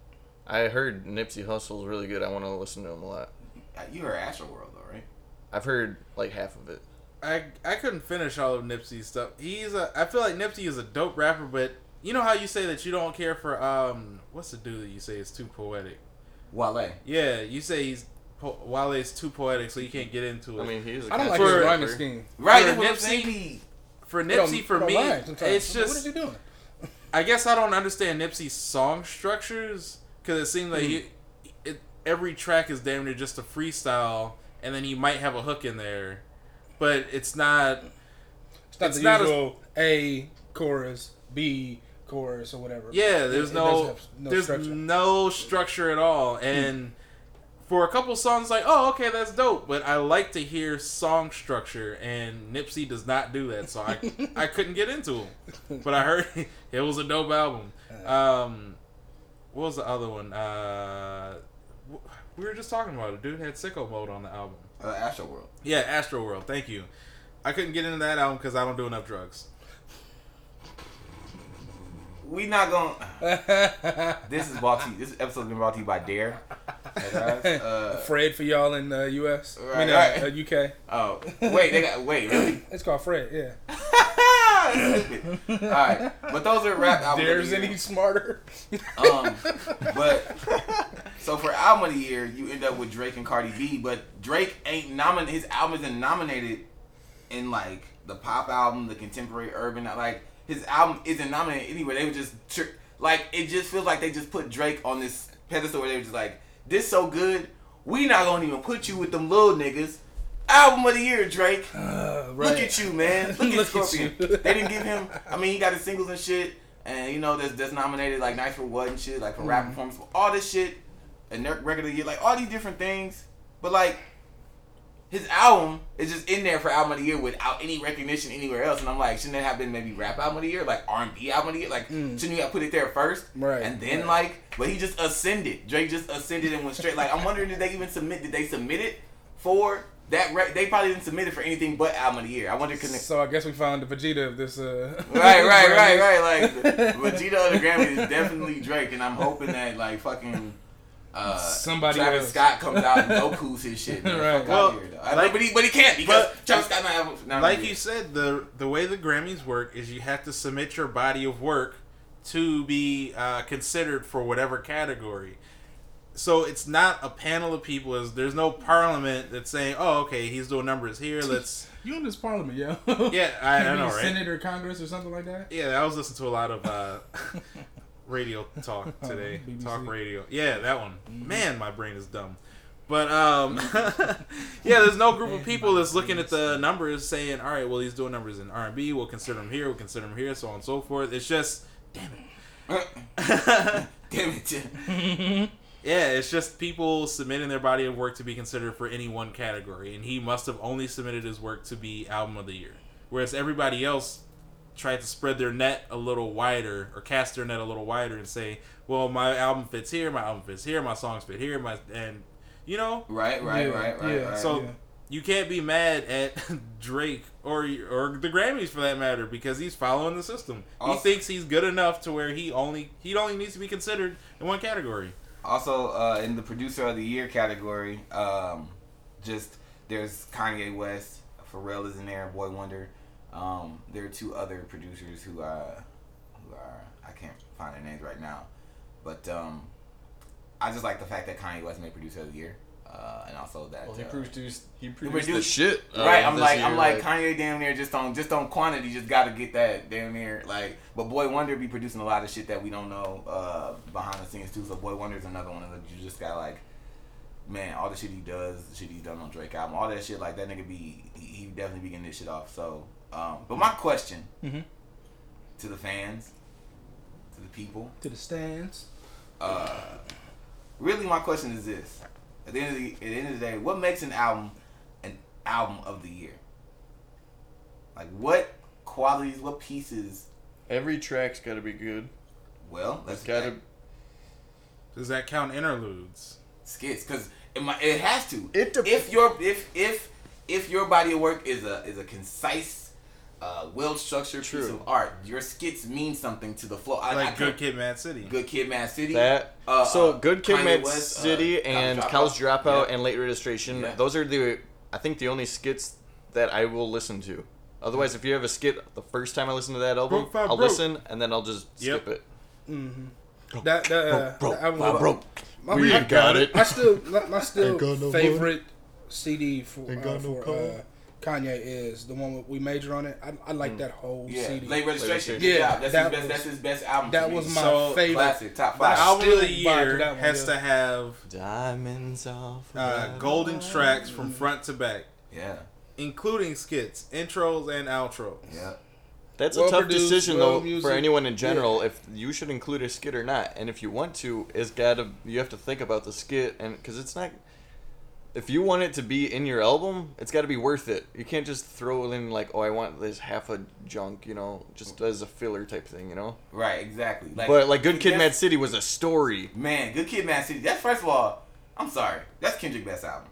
I heard Nipsey Hussle's really good. I want to listen to him a lot. Uh, You heard Astroworld though, right? I've heard like half of it. I I couldn't finish all of Nipsey's stuff. He's a I feel like Nipsey is a dope rapper, but you know how you say that you don't care for um what's the dude that you say is too poetic? Wale. Yeah, you say he's po- Wale is too poetic, so you can't get into it. I mean, he's. a I don't like country his For- rhyming scheme. Right, For I'm Nipsey, saying. He- for Nipsey, for me, line sometimes. it's What is just he doing? I guess I don't understand Nipsey's song structures because it seems like Hmm. he, it, every track is damn near just a freestyle, and then he might have a hook in there, but it's not. It's not It's the not a- usual A chorus, B chorus, or whatever. Yeah, there's It- it no, doesn't have no there's structure. no structure at all, and for a couple songs, like oh okay, that's dope, but I like to hear song structure, and Nipsey does not do that, so I [LAUGHS] I couldn't get into him, but I heard [LAUGHS] it was a dope album. Um, what was the other one? Uh, we were just talking about it. Dude had sicko mode on the album. uh, Astroworld. Yeah, Astroworld. Thank you. I couldn't get into that album because I don't do enough drugs. We not gonna. [LAUGHS] this is brought to you. This episode's been brought to you by Dare. Uh, [LAUGHS] Fred for y'all in the U.S. I mean, Right, uh, right. uh, UK. oh, wait, they got wait, really? [LAUGHS] It's called Fred. Yeah. All right, but those are rap albums. year. any smarter. Um, but so for album of the year, you end up with Drake and Cardi B. But Drake ain't nominated. His album isn't nominated in like the pop album, the contemporary urban. Like his album isn't nominated anywhere. They were just like it. Just feels like they just put Drake on this pedestal where they were just like, "This so good, we not gonna even put you with them little niggas." Album of the year, Drake. Uh, Look at you, man. [LAUGHS] Look at Look at Scorpion. you. they didn't give him. I mean, he got his singles and shit. and you know, that's that's nominated like Nice for What and shit, like for rap performance, all this shit, and record of the year, like all these different things. But like, his album is just in there for album of the year without any recognition anywhere else. And I'm like, shouldn't that have been maybe rap album of the year, like R and B album of the year? Like, shouldn't you have put it there first? Right, And then right. like, but he just ascended. Drake just ascended and went straight. Like, I'm wondering did they even submit? Did they submit it for that? Re- they probably didn't submit it for anything but album of the year. I wonder So I guess we found the Vegeta of this. Uh, Right, right, right, right. Like [LAUGHS] Vegeta of the Grammy is definitely Drake, and I'm hoping that like fucking uh, Somebody Travis else. Scott comes out [LAUGHS] and Goku's his shit. Man. Right. Well, here. I like- but he but he can't because but- Travis Scott not have not like have- you said, the the way the Grammys work is you have to submit your body of work to be uh, considered for whatever category. So it's not a panel of people. As there's no parliament that's saying, "Oh, okay, he's doing numbers here. [LAUGHS] Let's." you in this parliament, yo? Yeah, I- [LAUGHS] I You know, mean right? Senate or Congress or something like that. Yeah, I was listening to a lot of uh, radio talk [LAUGHS] today. Talk radio. Yeah, that one. Man, my brain is dumb. But um, [LAUGHS] yeah, there's no group of [LAUGHS] people that's looking at the numbers saying, "All right, well, he's doing numbers in R and B. We'll consider him here. We'll consider him here, so on and so forth." It's just, damn it. Damn it. Yeah, it's just people submitting their body of work to be considered for any one category, and he must have only submitted his work to be album of the year, whereas everybody else tried to spread their net a little wider or cast their net a little wider and say, "Well, my album fits here, my album fits here, my songs fit here, my and you know." Right, right, Yeah, right, right, yeah. right. So Yeah. you can't be mad at [LAUGHS] Drake or or the Grammys for that matter because he's following the system. he thinks he's good enough to where he only he only needs to be considered in one category. Also, uh, in the producer of the year category, um, just there's Kanye West, Pharrell is in there, Boi-1da. Um, there are two other producers who are, who are I can't find their names right now, but um, I just like the fact that Kanye West made producer of the year, uh, and also that. Well, he uh, produced he produced, produced- the shit. Right, I'm like, year, I'm like Kanye damn near just on just on quantity, just got to get that damn near like. But Boi-1da be producing a lot of shit that we don't know uh, behind the scenes too. So Boi-1da's another one of the you just got like, man, all the shit he does, the shit he's done on Drake album, all that shit like that nigga be he, he definitely be getting this shit off. So, um, but my question Mhm. to the fans, to the people, To the stands. uh, really my question is this: at the end of the at the end of the day, what makes an album an album of the year? Like what qualities, what pieces? every track's got to be good. Well, let's It's got to. Does that count interludes? skits because it, might- it has to. It dep- if your if if if your body of work is a is a concise, uh, well structured piece of art, your skits mean something to the flow. I, I Like can't- Good Kid, Mad City. Good Kid, Mad City. That Uh, so uh, good kid, Kanye Mad West, uh, City, College and Dropout. College Dropout, Yeah. and Late Registration. Yeah. Those are the I think the only skits that I will listen to. Otherwise, if you have a skit the first time I listen to that album, Broke, five, I'll broke. listen and then I'll just Yep. skip it. That that uh, Broke, the album five, was- broke. My, We my- ain't got it. I still my, my [LAUGHS] still got no favorite CD for uh, got no for uh, Kanye is the one we major on it. I, I like that whole Yeah, CD. late registration. Registration. Yeah, Yeah, that's that his best. was- that's his best album. that to me. was my So, favorite. classic top But I five. Album of the still vibe to year one, has yeah. to have Diamonds off. uh, golden tracks from front to back, Yeah, including skits, intros, and outros. yeah. That's Well a tough produced, decision well though music. for anyone in general. If you should include a skit or not, and if you want to, it's gotta you have to think about the skit, and because it's not. If you want it to be in your album, it's got to be worth it. You can't just throw in like, oh, I want this half a junk, you know, just as a filler type thing, you know. Right, exactly. Like, but like, Good Kid, Mad City was a story. Man, Good Kid, Mad City. That's first of all. I'm sorry. That's Kendrick best album.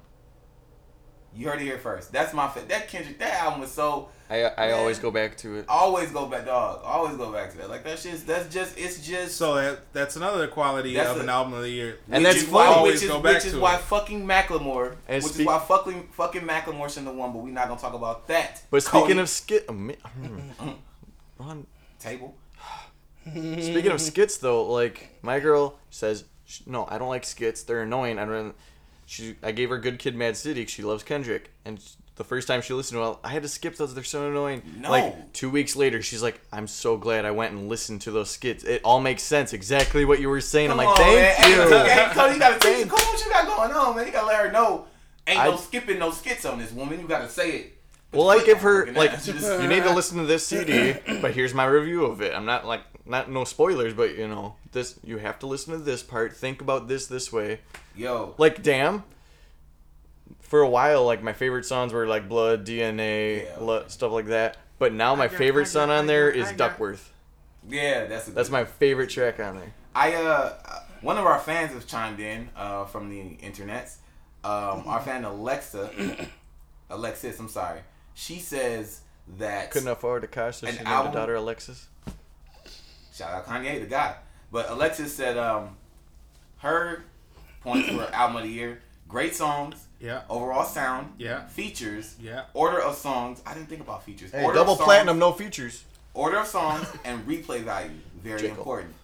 You heard it here first. That's my fa- that Kendrick. That album was so. I I Man. always go back to it. Always go back, dog. Always go back to that. Like that shit's. That's just. It's just. So that that's another quality That's of a- an album of the year. And which that's is why, funny. Always which is, go back which is to why it. fucking Macklemore, And which speak- is why fucking fucking Macklemore shouldn't have won, but we're not gonna talk about that. But speaking Cody, of skit, um, hmm. Ron, table, [SIGHS] Speaking of skits, though, like my girl says, no, I don't like skits. They're annoying. I don't. She, I gave her Good Kid, Mad City. She loves Kendrick, and s- the first time she listened to it, I had to skip those. They're so annoying. No. Like two weeks later, she's like, "I'm so glad I went and listened to those skits. It all makes sense. Exactly what you were saying." Come I'm like, on, "Thank man. you." Hey, hey, Cody, you gotta teach. Thank- Come on, what you got going on, man? You gotta let her know. Ain't no skipping no skits on this woman. You gotta say it Well, I give her like [LAUGHS] you need to listen to this CD, but here's my review of it. I'm not like not no spoilers, but you know this. You have to listen to this part. Think about this this way. Yo, Like damn. For a while, like my favorite songs were like Blood, DNA, Yeah, lo- stuff like that. But now my got- favorite I song on I there got- is got- Duckworth. yeah, that's a That's my favorite track on there. I uh one of our fans has chimed in uh from the internets. Um our fan Alexa [COUGHS] Alexis, I'm sorry. She says that Couldn't afford the car, so An she named album? the daughter Alexis. shout out Kanye, the guy. But Alexis said um her points for [COUGHS] album of the year, great songs, Yeah. overall sound, Yeah. features, Yeah. order of songs. I didn't think about features. Hey, order of double songs- platinum, no features. Order of songs and replay value. Very Jacob. important.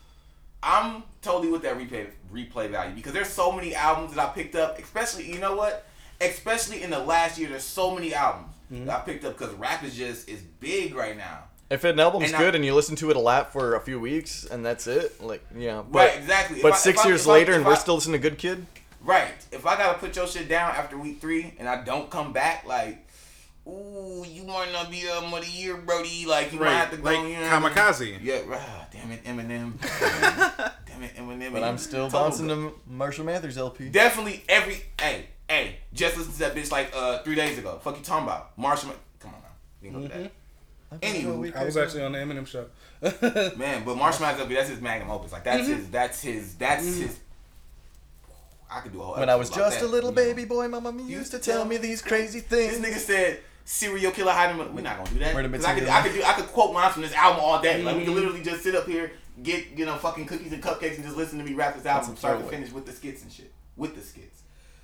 I'm totally with that replay replay value because there's so many albums that I picked up, especially you know what? Especially in the last year, there's so many albums mm-hmm. that I picked up because rap is just is big right now. If an album's And I- good and you listen to it a lot for a few weeks and that's it, like yeah, but, right, exactly. If But I- six if I- years if I- later, if and I- we're still listening to Good Kid. Right. If I gotta put your shit down after week three and I don't come back, like, ooh, you might not be album of the year, Brody. Like you might have to go. Like you know what I mean? Kamikaze. Yeah, ah, damn it, Eminem. [LAUGHS] damn it, Eminem. But I'm still Total bouncing to Marshall Mathers LP. Definitely every hey hey just listen to that bitch like uh three days ago. Fuck you talking about Marshall? Come on now, we know that. Anywho, I was actually on the Eminem show. man, but Marshall Mathers that's his magnum opus. Like that's Mm-hmm. his that's his that's his. I could do a whole. When I was episode about just a little baby boy, my mama used to tell me these crazy things. This nigga said serial killer hiding. We're not gonna do that. Murder 'Cause I could. I could do I could quote lines from this album all day. Like we Mm-hmm. could literally just sit up here, get you know fucking cookies and cupcakes and just listen to me rap this album from start to finish with the skits and shit. With the skits.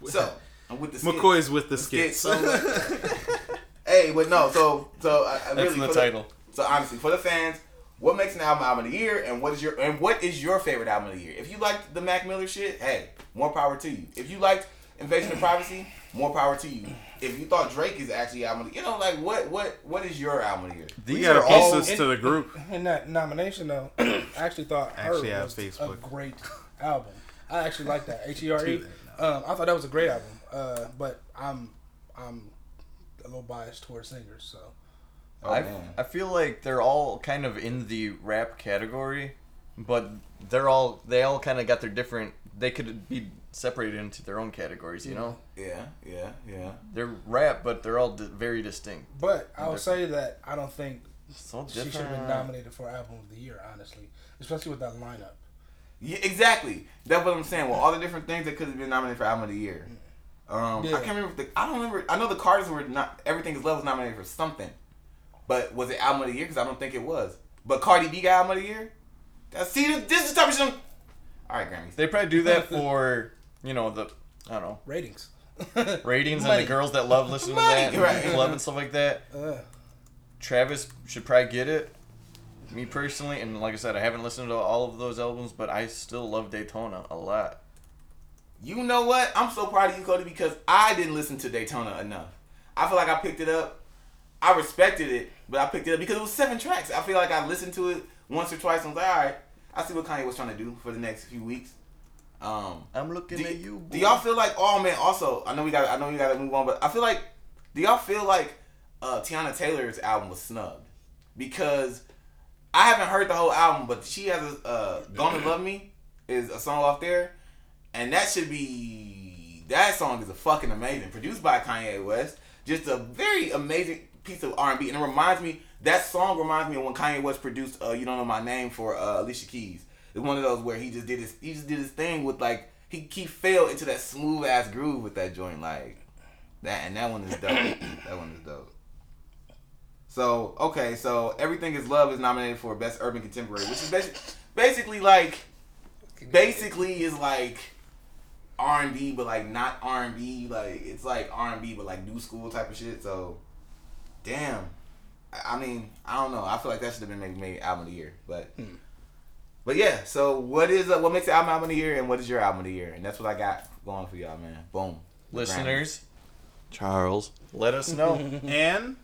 So I'm with the skits. McCoy's with the skits. skits. So, [LAUGHS] hey, but no. So so I, I That's really the for title. so honestly, for the fans, what makes an album album of the year, and what is your and what is your favorite album of the year? If you liked the Mac Miller shit, hey, more power to you. If you liked Invasion of Privacy, more power to you. If you thought Drake is actually album, of the, you know, like what what what is your album of the year? We These gotta are post all this to the group. In that nomination, though, [CLEARS THROAT] I actually thought Actually Her was Facebook. a great album. I actually like that [LAUGHS] H E R E. Um, I thought that was a great album. Uh, but I'm I'm a little biased towards singers, so Oh, I, man. I feel like they're all kind of in the rap category, but they're all they all kind of got their different. They could be separated into their own categories. You know, Yeah, yeah, yeah. they're rap, but they're all di- very distinct. But I will Different. say that I don't think So she should have been nominated for album of the year, honestly, especially with that lineup. Yeah, exactly. That's what I'm saying. Well, all the different things that could have been nominated for album of the year. Um, Yeah. I can't remember. If the, I don't remember. I know the Carters were not. Everything is Love was nominated for something, but was it album of the year? Because I don't think it was. But Cardi B got album of the year. That's, see, this, this is the type of shit. All right, Grammys. They probably do that [LAUGHS] for you know the I don't know Ratings. ratings and the girls that love listening Money, to that right. and club and stuff like that. Uh, Travis should probably get it. Me personally, and like I said, I haven't listened to all of those albums, but I still love Daytona a lot. You know what? I'm so proud of you, Cody, because I didn't listen to Daytona enough. I feel like I picked it up. I respected it, but I picked it up because it was seven tracks. I feel like I listened to it once or twice and was like, all right, I see what Kanye was trying to do for the next few weeks. Um, I'm looking do, at you. do y'all feel like? Oh man, also I know we got I know we got to move on, but I feel like do y'all feel like uh, Teyana Taylor's album was snubbed because I haven't heard the whole album, but she has a uh, "Gonna Love Me" is a song off there, and that should be that song is a fucking amazing, produced by Kanye West. Just a very amazing piece of R and B, and it reminds me that song reminds me of when Kanye West produced uh, "You Don't Know My Name" for uh, Alicia Keys. It's one of those where he just did his he just did his thing with like he he fell into that smooth ass groove with that joint like that, and that one is dope. [COUGHS] that one is dope. So okay, so everything is love is nominated for best urban contemporary, which is basically basically like basically is like R and B, but like not R and B. Like it's like R and B, but like new school type of shit. So damn, I I mean I don't know. I feel like that should have been maybe made album of the year, but. But yeah, so what is uh, what makes the album album of the year, and what is your album of the year? And that's what I got going for y'all, man. Boom, listeners, Charles, let us know. [LAUGHS] and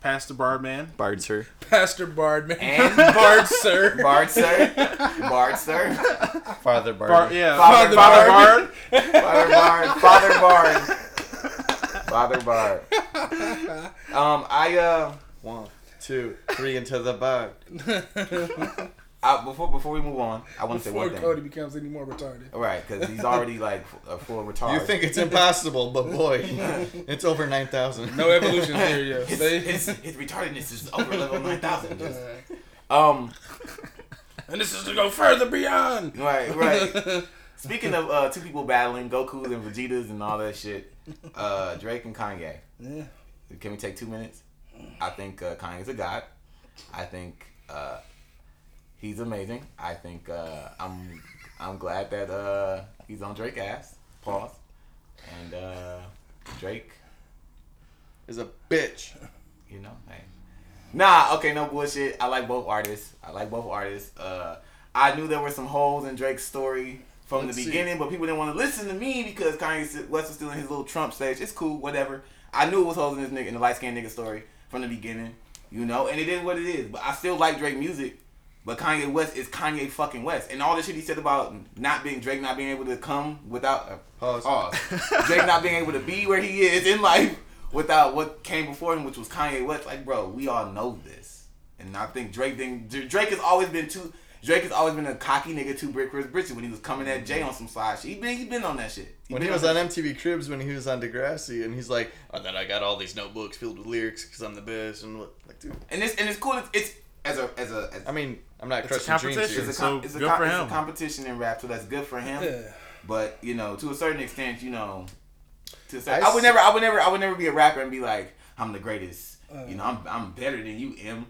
Pastor Bardman. Bard sir. Pastor Bardman. And- [LAUGHS] Bard, sir. Bard sir, Bard sir, Father Bard. Bar- yeah, Father Father, Bard. Bard. Father Bard, Father Bard, Father Bard. [LAUGHS] Um, I uh, One, two, three into the bag. [LAUGHS] I, before before we move on, I want to say Before one thing. Cody becomes any more retarded. Right, because he's already like a full retard. You think it's [LAUGHS] impossible, but boy, it's over nine thousand. No evolution theory, yo. his, his, his retardedness is over level nine thousand. Um, and this is to go further beyond. right, right. Speaking of uh, two people battling, Goku's and Vegeta's and all that shit, uh, Drake and Kanye. Yeah. Can we take two minutes? I think uh, Kanye's a god. I think uh, he's amazing. I think uh, I'm I'm glad that uh, he's on Drake ass. Pause. And uh, Drake, Is a bitch. you know, hey. Nah, okay, no bullshit. I like both artists. I like both artists. Uh, I knew there were some holes in Drake's story from Let's the see. beginning, but people didn't want to listen to me because Kanye West was still in his little Trump stage. It's cool, whatever. I knew it was holding in this nigga, in the light skinned nigga story from the beginning, you know, and it is what it is. But I still like Drake music. But Kanye West is Kanye fucking West, and all the shit he said about not being Drake not being able to come without uh, Pause. pause. [LAUGHS] Drake not being able to be where he is in life without what came before him, which was Kanye West. Like, bro, we all know this, and I think Drake didn't. Drake has always been too. Drake has always been a cocky nigga, too brick for his britches when he was coming at Jay mm-hmm. on some side shit. He been he been on that shit. When he was that on MTV Cribs, when he was on Degrassi, and he's like, oh, "And then I got all these notebooks filled with lyrics because I'm the best." And what, like, dude, and it's and it's cool. It's, it's as a as a as, I mean, I'm not crushing dreams here. it's a, com- so it's, a good com- for it's a competition in rap, so that's good for him. Yeah. But you know, to a certain extent, you know, to a I certain, I, would s- never, I would never, I would never be a rapper and be like, I'm the greatest. Uh. you know, I'm I'm better than you, M.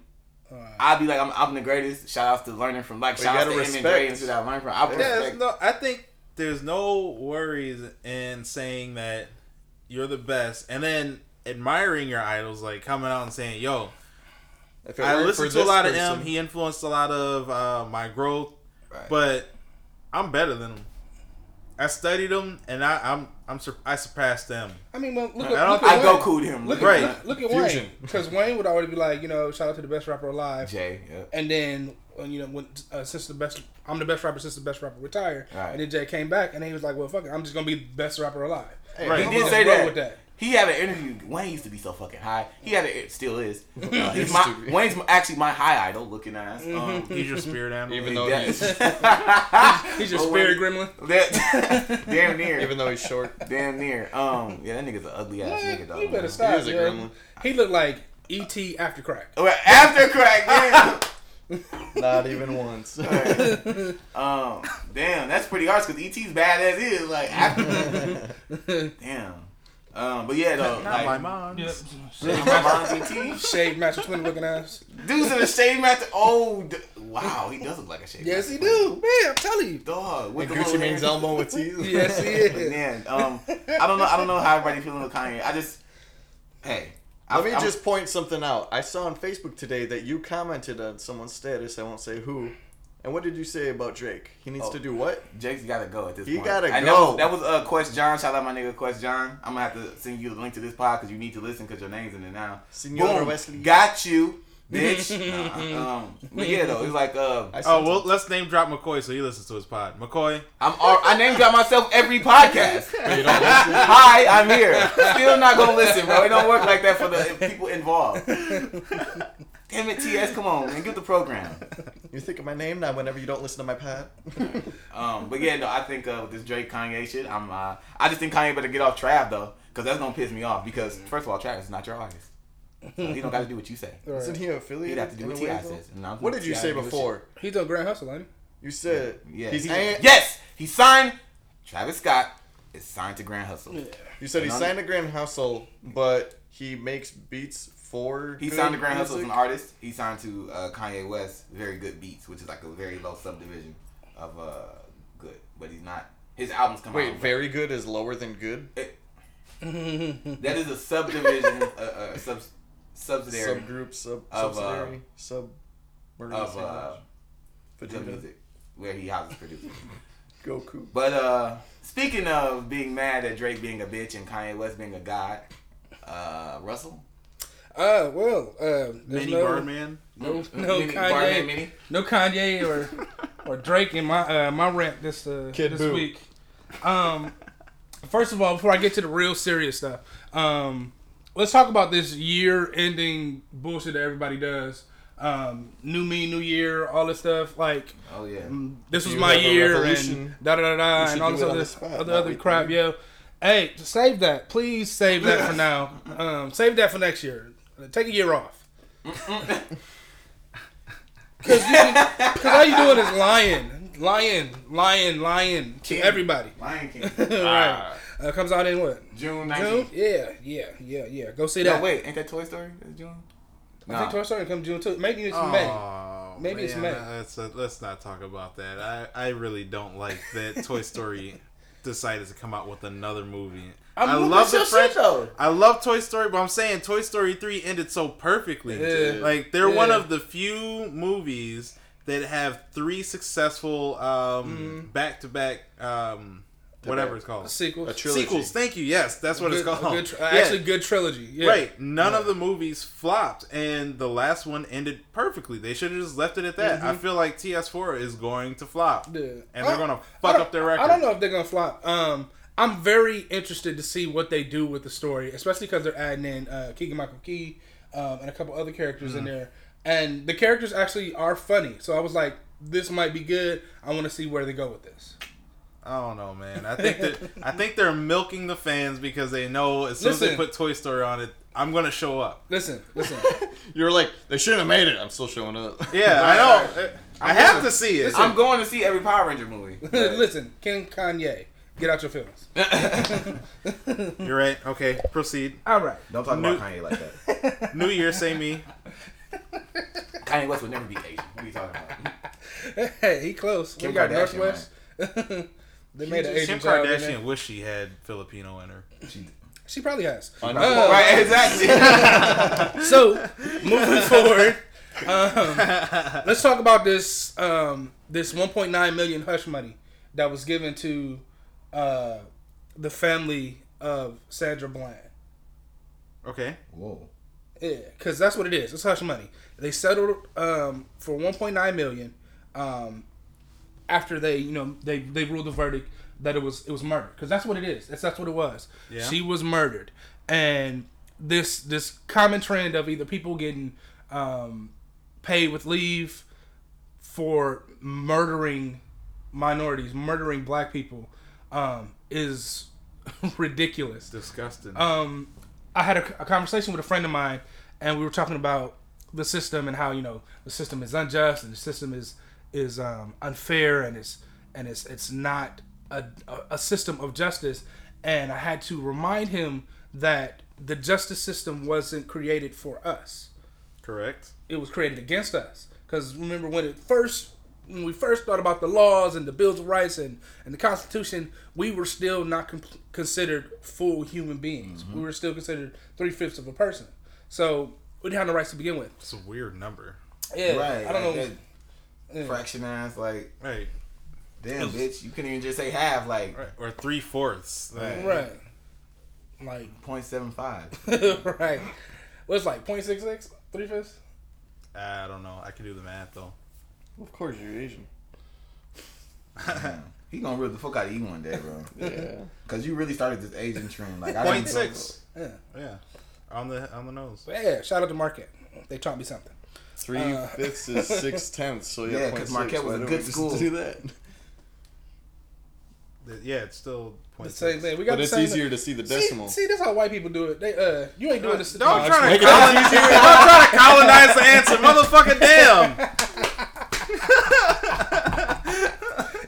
Uh, I'd be like, I'm, I'm the greatest. Shout outs to learning from like But shout you outs to gotta M and Dre and respect. shit I learned from. I Yeah, no. I think there's no worries in saying that you're the best, and then admiring your idols, like coming out and saying, "Yo, I weren't listened to a this lot of him. He influenced a lot of uh, my growth, Right. but I'm better than him. I studied him, and I, I'm I'm sur- I surpassed them. I mean, well, look I at, don't look I at go Wayne. cool him. Look Look at Right. look at Fusion. Wayne, because Wayne would always be like, you know, shout out to the best rapper alive. Jay. Yeah. And then you know when uh, since the best, I'm the best rapper since the best rapper retired. Right. And then Jay came back and he was like, well, fuck it, I'm just gonna be the best rapper alive. Right. He I'm did say that. with that. He had an interview. Wayne used to be so fucking high. He had a, it still is. [LAUGHS] Uh, he's my. Wayne's actually my high idol looking ass. Um, He's your spirit animal. Even though he's [LAUGHS] He's your Oh, spirit Wayne. gremlin. [LAUGHS] That- damn near. even though he's short. damn near. Um, yeah, that nigga's an ugly ass Man, nigga though. you better man. stop. is a gremlin. He looked like E.T. after crack. Well, after crack, damn. Not even once. um, damn, that's pretty harsh because ET's bad as is. Like after, damn. Um, but yeah, though, Not like, my mom. Yep. my mom's ET. Shade Master Twin looking ass. Dude's in a shade master. Oh, d- wow, he does look like a shade. Yes, master. he do. Man, I'm telling you. Dog with and the Gucci little Mane's hair. elbow with teeth. [LAUGHS] Yes, he is. Man, um, I don't know. I don't know how everybody feeling with Kanye. I just, hey, Let me I'm- just point something out. I saw on Facebook today that you commented on someone's status. I won't say who. And what did you say about Drake? He needs Oh. to do what? Drake's gotta go at this He point. gotta and go. That was, that was uh, Quest John. Shout out my nigga Quest John. I'm gonna have to send you the link to this pod because you need to listen because your name's in it now. Senora Boom. Wesley. Got you, [LAUGHS] bitch. Nah, um, but yeah, though, it's like uh, Oh well, him. let's name drop McCoy so he listens to his pod. McCoy, I'm all, I name drop myself every podcast. [LAUGHS] You don't [LAUGHS] listen? Hi, I'm here. Still not gonna listen, bro. It don't work like that for the people involved. Damn it, TS, come on, man, get the program. [LAUGHS] You think of my name now whenever you don't listen to my pod? [LAUGHS] Um, but yeah, no, I think uh, with this Drake Kanye shit, I'm uh, I just think Kanye better get off Trav though, because that's gonna piss me off. Because first of all, Trav is not your artist. So he don't got to do what you say. Isn't he affiliated? He'd have to do in what T.I. says. And I'm What did you T.I. say before? He's on Grand Hustle, ain't You said Yeah, he's he- and- yes, he signed. Travis Scott is signed to Grand Hustle. he? You said he None- signed to Grand Hustle, but he makes beats for. He good signed to Grand Hustle as an artist. He signed to uh, Kanye West, Very Good Beats, which is like a very low subdivision of uh, good. But he's not. His albums come out. Wait, very good is lower than good. [LAUGHS] That is a subdivision, a, a sub, subsidiary Subgroup, sub, Of, uh, subsidiary, sub. of uh, the music where he houses producers. Goku. But uh, speaking of being mad at Drake being a bitch and Kanye West being a god, uh, Russell, Uh, well, uh, there's Mini no, Birdman. no, no Mini- Kanye, Barman Mini. no Kanye or or Drake in my uh, my rant this uh, Kid this Boo. week. Um, first of all, before I get to the real serious stuff, um, let's talk about this year-ending bullshit that everybody does. Um, new me, new year, all this stuff. Like, Oh yeah. mm, this was You my year, and da da da da, and all this other spot, other, other crap. me. Yo, hey, save that, please. Save that for now. [LAUGHS] Um, save that for next year. Take a year off. [LAUGHS] Because all you doing is lying, lying, lying, lying to King. everybody. Lion King. [LAUGHS] right. Uh, comes out in what? June June? 19th. Yeah, yeah, yeah, yeah. Go see No, that. wait, ain't that Toy Story? That's June. I think Toy Story comes June too. Maybe it's Oh, May. Maybe it's May. Let's, uh, let's not talk about that. I, I really don't like that Toy Story [LAUGHS] decided to come out with another movie. I'm I love at the French. shit. I love Toy Story, but I'm saying Toy Story three ended so perfectly. Yeah. Like they're one of the few movies that have three successful um, back to back um, whatever it's called Sequels. A trilogy. sequels. Thank you. Yes, that's what Good- it's called. a good tr- Yeah. Actually, good trilogy. Yeah. Right. None of the movies flopped, and the last one ended perfectly. They should have just left it at that. I feel like TS4 is going to flop, Yeah. and they're going to fuck up their record. I don't know if they're gonna flop. Um, I'm very interested to see what they do with the story, especially because they're adding in uh, Keegan Michael Key um, and a couple other characters Mm. in there, and the characters actually are funny. So I was like, this might be good. I want to see where they go with this. I don't know, man. I think that [LAUGHS] I think they're milking the fans because they know as soon as they put Toy Story on it, I'm going to show up. Listen, listen. [LAUGHS] You're like, they shouldn't have made it. I'm still showing up. Yeah, [LAUGHS] I know. I have to see it. I'm going to see every Power Ranger movie. Listen, King Kanye, get out your feelings. [LAUGHS] You're right. Okay, proceed. All right. Don't talk New- about Kanye like that. [LAUGHS] New Year, say me. Kanye West would never be Asian. What are you talking about? Hey, he close. Kim we got Kardashian, North West. [LAUGHS] they made an Asian Kim child in Kardashian wish she had Filipino in her. She, She probably has. I know. Uh, right, exactly. So moving forward, um, let's talk about this um, this 1.9 million hush money that was given to uh, the family of Sandra Bland. Okay. Whoa. Yeah, because that's what it is. It's hush money. They settled um, for 1.9 million um, after they, you know, they they ruled the verdict that it was it was murder because that's what it is. That's that's what it was. Yeah. She was murdered, and this this common trend of either people getting um, paid with leave for murdering minorities, murdering black people, um, is [LAUGHS] ridiculous. Disgusting. Um, I had a, a conversation with a friend of mine, and we were talking about the system and how you know the system is unjust and the system is is um, unfair and it's and it's it's not a, a, a system of justice. And I had to remind him that the justice system wasn't created for us Correct. it was created against us. Because remember when it first, when we first thought about the laws and the Bills of Rights and, and the Constitution, we were still not com- considered full human beings. We mm-hmm. were still considered three fifths of a person. So we didn't have the rights to begin with. It's a weird number. Yeah, right. I don't like know. that Yeah. Fraction ass, like, Right. damn, bitch. You couldn't even just say half, like, Right. Or three fourths. Right. Right. Like, 0.75. [LAUGHS] right. What's like 0.66? Three fifths? I don't know. I can do the math though. Of course, you're Asian. [LAUGHS] He gonna rip the fuck out of you one day, bro. [LAUGHS] Yeah. Cause you really started this Asian trend. Like, I Point didn't- six. Yeah. Yeah. On the on the nose. But yeah, shout out to Marquette. They taught me something. Three Uh, fifths is [LAUGHS] six tenths. So yeah, Yeah, point 'cause six. Marquette was Why a good we just school. Do that. Yeah, it's still The point same thing. We got But it's same easier to see the See, decimal. see, that's how white people do it. They uh, you ain't doing this. Don't no, try to colonize, don't try to colonize the answer, motherfucker. Damn.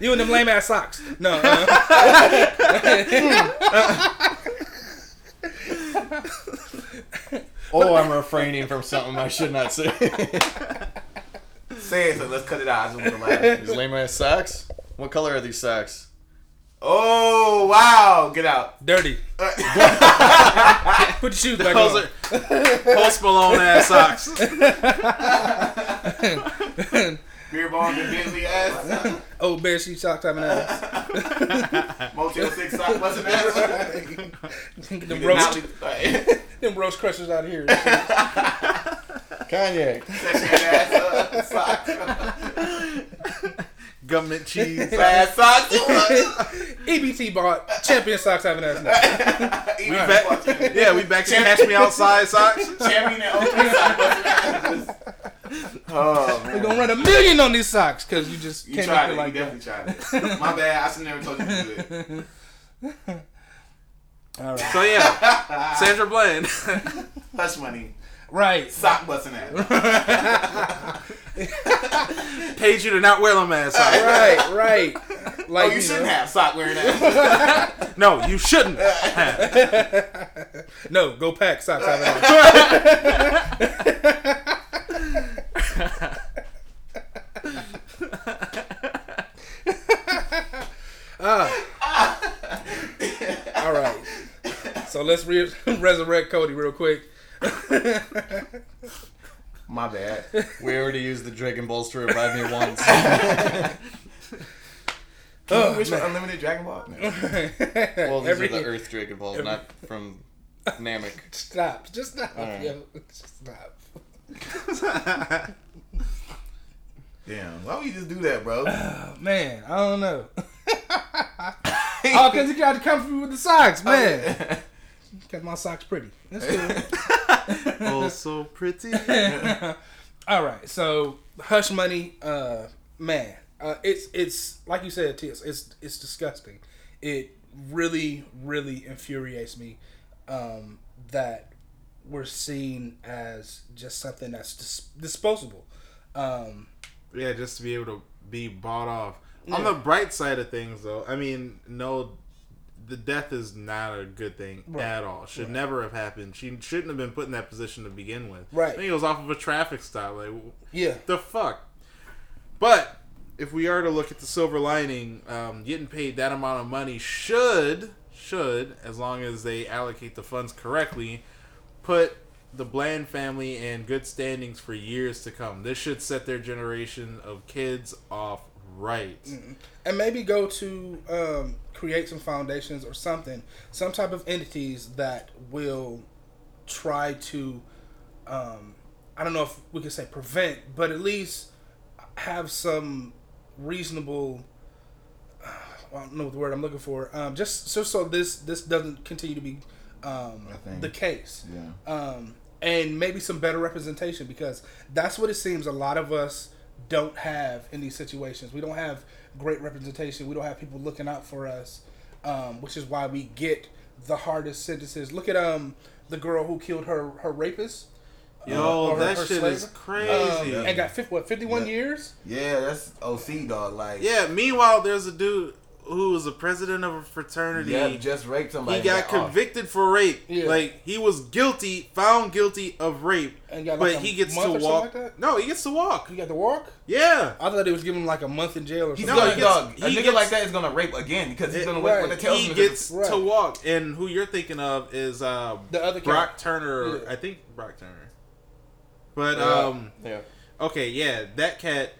You and them lame ass socks. No. Uh, [LAUGHS] oh, I'm refraining from something I should not say. [LAUGHS] Say it, so let's cut it out. I just want to laugh. These lame ass socks. What color are these socks? Oh, wow. Get out. dirty. [LAUGHS] Put your shoes back Those on. are Post Malone ass socks. Beer bong and Bentley ass. [LAUGHS] Oh, bear sheet socks having ass. [LAUGHS] Motel 6 sock busting ass. [LAUGHS] them roast, Right. them roast crushers out here. Kanye. Ass uh, socks. Government cheese. Ass socks. EBT bought Champion socks having ass nigga. We back- yeah, we back to catch me outside socks. Champion and okay sock busting ass. [LAUGHS] Oh We're gonna run a million on these socks because you just You came tried it. like you that. definitely tried it. My [LAUGHS] bad. I should never told you to do it. All right. So yeah, Sandra Bland. [LAUGHS] Hush money. Right. Sock busting ass. paid you to not wear them ass socks. Right. Right. Oh, Like you shouldn't have sock wearing ass. No, you shouldn't. No, go pack socks having ass. All right. So let's re- [LAUGHS] resurrect Cody real quick. My bad. We already used the Dragon Balls to revive me once. Can you wish for unlimited Dragon Ball? No. [LAUGHS] Well, these Every- are the Earth Dragon Balls, every- not from Namek. Stop. Just stop. Alright. Yo. Just stop. [LAUGHS] Damn. Why would you just do that, bro? [SIGHS] Man, I don't know. [LAUGHS] oh, because you got to come for me with the socks, man. Because [LAUGHS] my socks pretty. That's [LAUGHS] cool. oh, so pretty. All right, so hush money, uh, man, uh, it's it's like you said, Tis, it's it's disgusting. It really, really infuriates me um, that we're seen as just something that's dis- disposable. Um, Yeah, just to be able to be bought off. On the bright side of things, though, I mean, no, the death is not a good thing Right. at all. Should never have happened. She shouldn't have been put in that position to begin with. Right. I think it was off of a traffic stop. Like, yeah, the fuck? But if we are to look at the silver lining, um, getting paid that amount of money should should, as long as they allocate the funds correctly, put the Bland family in good standings for years to come. This should set their generation of kids off right. and maybe go to um, create some foundations or something, some type of entities that will try to, um, I don't know if we could say prevent, but at least have some reasonable. I don't know the word I'm looking for. Um, just so so this this doesn't continue to be um, A thing. the case Yeah. um, and maybe some better representation because that's what it seems a lot of us don't have in these situations. We don't have great representation. We don't have people looking out for us, um, which is why we get the hardest sentences. Look at um the girl who killed her her rapist. Yo, or her- that her shit slave, is um, crazy. and got 50, what fifty one Yeah. years. Yeah, that's OC dog. Like, yeah. Meanwhile, there's a dude who was a president of a fraternity. yeah, just raped somebody. he got and off. convicted for rape. Yeah. Like he was guilty, found guilty of rape, And got but like a he gets month to or something walk. like that? No, he gets to walk. You got to walk. Yeah, I thought they was giving him like a month in jail or something. No, he gets- dog. A nigga gets- like that is gonna rape again because he's It- gonna wait what right. they tell he him. gets Right. to walk. And who you're thinking of is uh, The other Brock cat. Turner. Yeah. I think Brock Turner. But Yeah. um, Yeah. okay, yeah, that cat.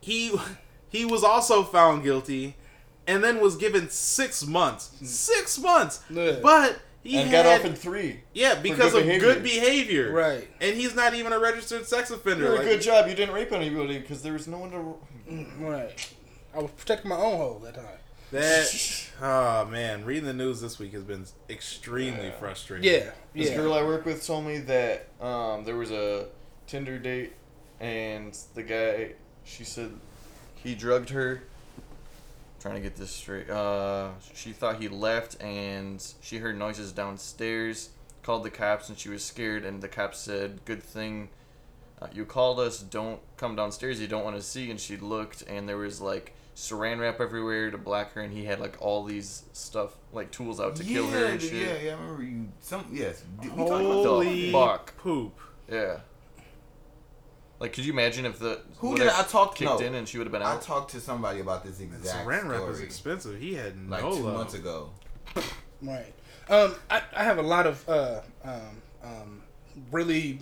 He [LAUGHS] he was also found guilty, and then was given six months. Six months. Yeah. But he And had, got off in three. yeah because good of behavior. good behavior. Right. And he's not even a registered sex offender. You're a like- good job. You didn't rape anybody because there was no one to. Right. I was protecting my own hole that time. That [LAUGHS] oh man, reading the news this week has been extremely frustrating. Yeah. This Yeah. girl I work with told me that um, there was a Tinder date, and the guy, she said, he drugged her. Trying to get this straight. Uh, she thought he left, and she heard noises downstairs. Called the cops, and she was scared. And the cops said, "Good thing uh, you called us. Don't come downstairs. You don't want to see." And she looked, and there was like saran wrap everywhere to block her, and he had like all these stuff, like tools out to yeah, kill her and dude, shit. yeah, yeah. I remember you. Some yes. We talked about that. Holy fuck. poop. Yeah. Like, could you imagine if the Who did I talk kicked no, in and she would have been out? I talked to somebody about this exact Saran wrap story is expensive. He had like two love. months ago. [LAUGHS] Right. Um, I, I have a lot of uh, um, um, really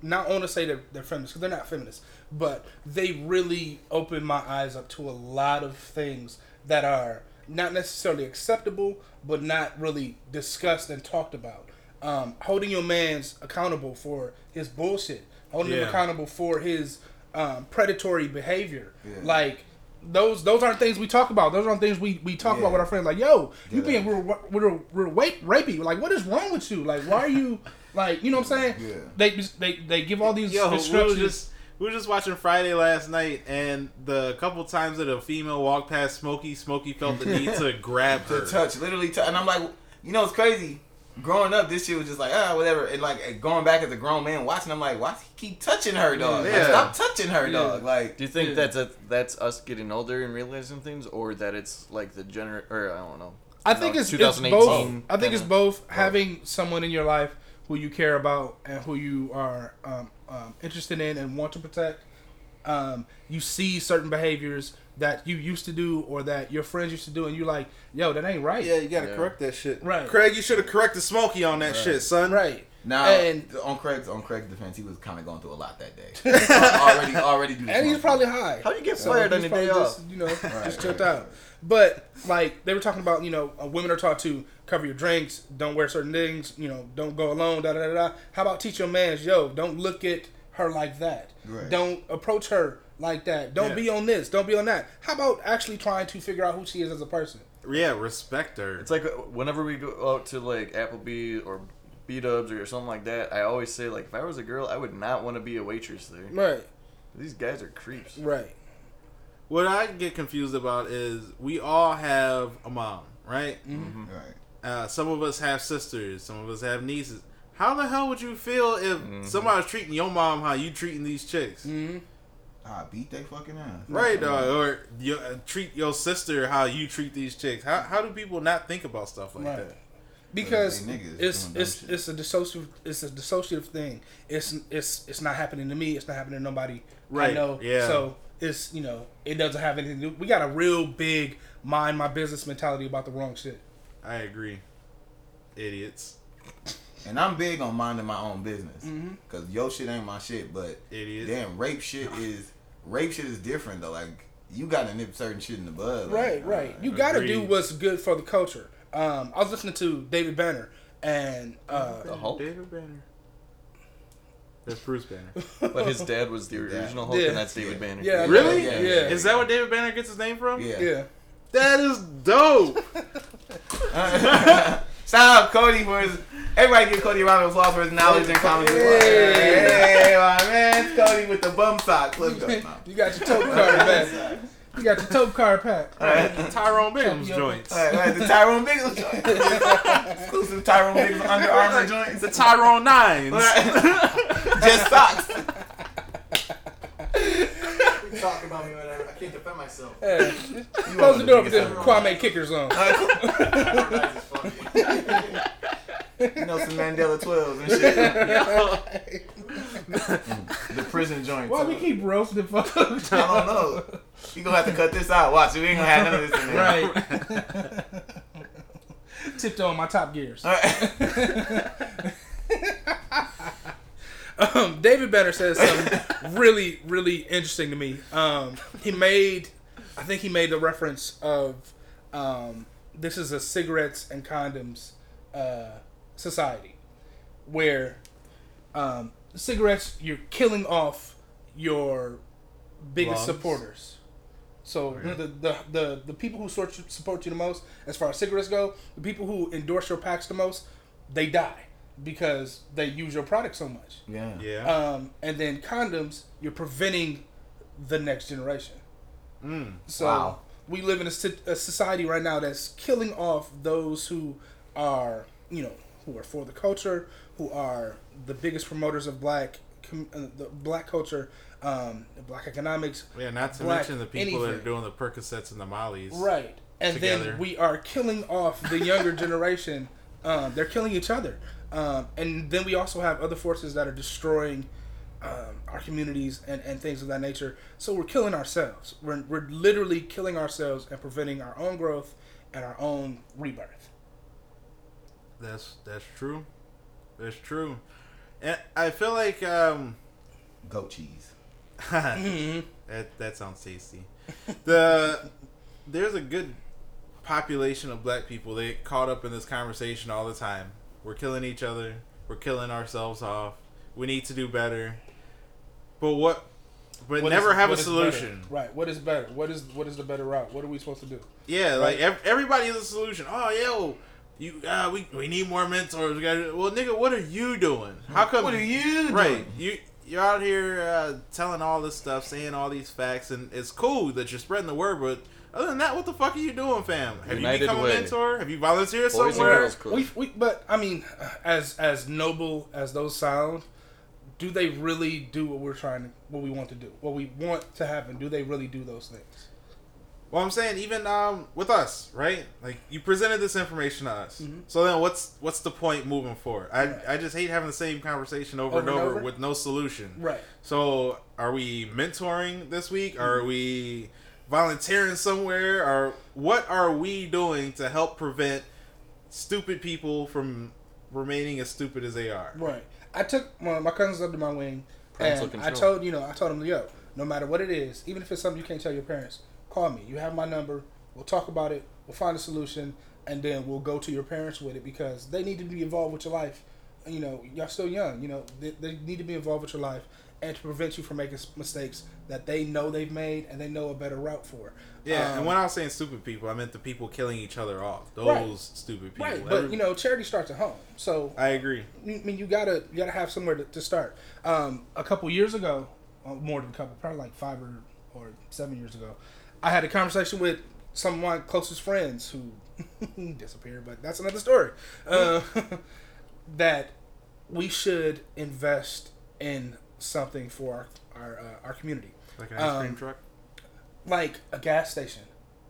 not want to say they're, they're feminists because they're not feminists, but they really open my eyes up to a lot of things that are not necessarily acceptable, but not really discussed and talked about. Um, holding your man's accountable for his bullshit, holding him accountable for his um, predatory behavior, Yeah. like those those aren't things we talk about. Those aren't things we, we talk Yeah. about with our friends. Like, yo, you Yeah. being real, real, real rape, rapey. Like, what is wrong with you? Like, why are you [LAUGHS] like, you know what I'm saying? Yeah. They they they give all these Yo, we were instructions. just we were just watching Friday last night, and the couple times that a female walked past Smokey, Smokey felt the need to [LAUGHS] grab her. to touch, literally touch. And I'm like, you know, it's crazy. Growing up, this shit was just like, ah, whatever. And like going back as a grown man watching, I'm like, why does he keep touching her, dog? Like, stop touching her, Yeah. dog. Like, Do you think Yeah. that's a, that's us getting older and realizing things, or that it's like the gener or I don't know? I think know, it's, it's both. I think it's kinda- both having someone in your life who you care about and who you are um, um, interested in and want to protect. Um, you see certain behaviors that you used to do or that your friends used to do, and you're like, "Yo, that ain't right." Yeah, you gotta Yeah. correct that shit. Right. Craig, you should have corrected Smokey on that shit, son. Right. now And- on Craig's on Craig's defense, he was kind of going through a lot that day. [LAUGHS] already, already do. That. And he's probably high. How do you get So fired on he's your day probably off? You know, just right, chilled right. out. But like they were talking about, you know, uh, women are taught to cover your drinks, don't wear certain things, you know, don't go alone, da da da da. How about teach your man's yo, don't look at her like that. Right. Don't approach her like that. Don't Yeah. be on this. Don't be on that. How about actually trying to figure out who she is as a person? Yeah, respect her. It's like uh, whenever we go out to like Applebee or B Dubs or something like that, I always say like if I was a girl, I would not want to be a waitress there. Right. These guys are creeps. Right. what I get confused about is we all have a mom, right? Mm-hmm. right. Uh, some of us have sisters, some of us have nieces. How the hell would you feel if Mm-hmm. somebody's treating your mom how you treating these chicks? Mm-hmm. I beat they fucking ass. Right, dog. Or you, uh, treat your sister how you treat these chicks. How, how do people not think about stuff like Right. that? because it's it's shit. it's a dissociative it's a dissociative thing. It's it's it's not happening to me. It's not happening to nobody I Right, know. yeah. So it's you know it doesn't have anything. to do We got a real big mind my business mentality about the wrong shit. I agree. Idiots. And I'm big on minding my own business. Mm-hmm. Cause your shit ain't my shit, but Idiots. damn, rape shit is rape shit is different though. Like you gotta nip certain shit in the bud. like, Right, right. uh, You got to do what's good for the culture. Um, I was listening to David Banner and uh, The Hulk, David Banner. That's Bruce Banner. [LAUGHS] but his dad was the Yeah. original Hulk, Yeah. and that's David Yeah. Banner. Yeah, Really? yeah, Yeah. yeah, Is that where David Banner gets his name from? Yeah. yeah. That is dope. [LAUGHS] [LAUGHS] Shout out Cody for his. Everybody give Cody a round of applause for his knowledge and comedy. Hey. Hey, my man, Cody with the bum sock. Let's go. Nah. [LAUGHS] You got your tote card back. You got your tote card pack. Tyrone Bigum's Yo. joints. All right, all right, the Tyrone Biggles joint. [LAUGHS] Exclusive Tyrone Biggles Under Armour joints. The Tyrone Nines. [LAUGHS] Just socks. Talk about me whatever. I can't defend myself. Hey, close the door with them Kwame kickers on. You know, some Mandela 12s and shit. [LAUGHS] the prison joint. Why too. we keep roasting folks? I don't know. You gonna have to cut this out. Watch, we ain't gonna have none of this in there. Right. [LAUGHS] Tiptoe on my top gears. All right. [LAUGHS] Um, David Banner says something really, really interesting to me. Um, he made, I think he made the reference of, um, this is a cigarettes and condoms uh, society, where um, cigarettes you're killing off your biggest Lungs. supporters. So the, the the the people who support you the most, as far as cigarettes go, the people who endorse your packs the most, they die because they use your product so much. Yeah. Yeah. Um, and then condoms, you're preventing the next generation. Mm. So Wow. we live in a, a society right now that's killing off those who are, you know, who are for the culture, who are the biggest promoters of black, com- uh, the black culture, um, black economics, Yeah, not to mention the people that are doing the Percocets and the Mollies. Right. And together. then we are killing off the younger [LAUGHS] generation. Um, they're killing each other. Um, and then we also have other forces that are destroying um, our communities and, and things of that nature. So we're killing ourselves. We're, we're literally killing ourselves and preventing our own growth and our own rebirth. That's that's true. That's true. And I feel like um Goat cheese. [LAUGHS] [LAUGHS] that that sounds tasty. The there's a good population of black people they get caught up in this conversation all the time. We're killing each other. We're killing ourselves off. We need to do better. But what but What never is- have a solution. Right. What is better? What is what is the better route? What are we supposed to do? Yeah, like ev- everybody has a solution. Oh, yo, you, uh, we we need more mentors. We gotta, well, nigga, what are you doing? How come? What are you doing? right? doing? You you're out here uh, telling all this stuff, saying all these facts, and it's cool that you're spreading the word. But other than that, what the fuck are you doing, fam? Have United you become way. a mentor? Have you volunteered Boys and somewhere? Girls Club. We, we, but I mean, as as noble as those sound, do they really do what we're trying to, what we want to do, what we want to happen? Do they really do those things? Well, I'm saying even um, with us, right? Like you presented this information to us. So then, what's what's the point moving forward? I Right. I just hate having the same conversation over, and Over and over, over? with no solution. Right. So, are we mentoring this week? Are we volunteering somewhere? Or what are we doing to help prevent stupid people from remaining as stupid as they are? Right. I took my, my cousins up to my wing, Parental and I told you know I told them, yo, no matter what it is, even if it's something you can't tell your parents, call me. You have my number. We'll talk about it. We'll find a solution, and then we'll go to your parents with it because they need to be involved with your life. You know, y'all still young. You know, they, they need to be involved with your life and to prevent you from making mistakes that they know they've made and they know a better route for. Yeah, Um, and when I was saying stupid people, I meant the people killing each other off. Those Right. stupid people. Right, but you know, charity starts at home. So I agree. I mean, you gotta you gotta have somewhere to, to start. Um, a couple years ago, uh, more than a couple, probably like five or, or seven years ago, I had a conversation with some of my closest friends who [LAUGHS] disappeared, but that's another story. Uh, [LAUGHS] that we should invest in something for our our, uh, our community Like an ice cream Um, truck. like a gas station,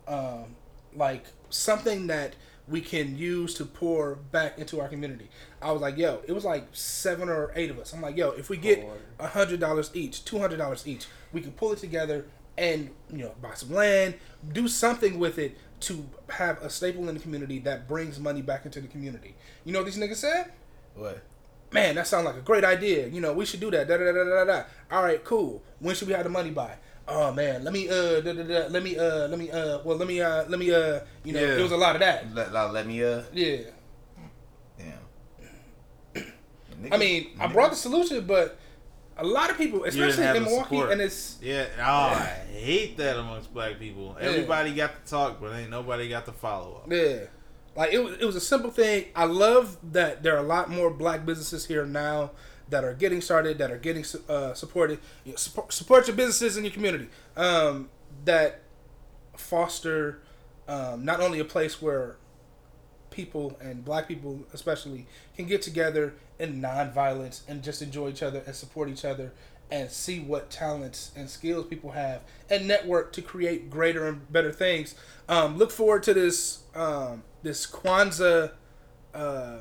um, like something that we can use to pour back into our community. I was like, yo, it was like seven or eight of us. I'm like, yo, if we get a hundred dollars each, two hundred dollars each, we can pull it together and you know buy some land, do something with it to have a staple in the community that brings money back into the community. You know what these niggas said? What? Man, that sounds like a great idea. You know, we should do that. Da da da da da. All right, cool. When should we have the money by? Oh man, let me uh da, da, da, let me uh let me uh well let me uh let me uh you know Yeah. it was a lot of that. Let, let, let me uh. Yeah. Damn. [CLEARS THROAT] I mean, I brought the solution, but a lot of people, especially in Milwaukee, support. and it's Yeah, oh, I hate that amongst black people. Yeah. Everybody got to talk, but ain't nobody got to follow up. Yeah. Like it was, it was a simple thing. I love that there are a lot more black businesses here now that are getting started, that are getting uh, supported. You know, support, support your businesses in your community. Um, that foster um, not only a place where people and black people especially can get together in non-violence and just enjoy each other and support each other and see what talents and skills people have and network to create greater and better things um, look forward to this um, this kwanzaa uh,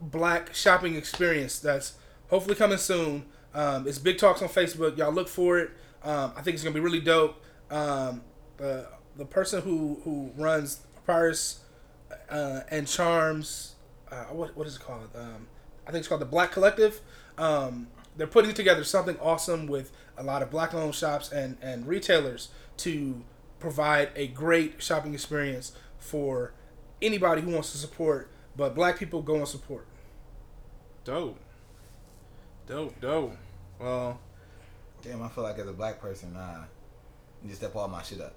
black shopping experience that's hopefully coming soon um, it's big talks on facebook y'all look for it um, i think it's gonna be really dope um, the, the person who who runs papyrus uh, and Charms. Uh, what what is it called? Um, I think it's called the Black Collective. Um, they're putting together something awesome with a lot of black-owned shops and and retailers to provide a great shopping experience for anybody who wants to support. But black people go and support. Dope. Dope, dope. Well, Damn, I feel like as a black person, nah, you just step all my shit up.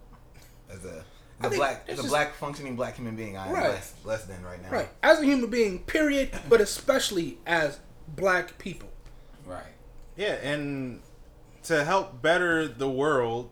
As a, I as a think black, it's as a just- black functioning black human being, I am Right. less, less than right now. Right, as a human being, period. But especially as black people. Right. yeah, and to help better the world,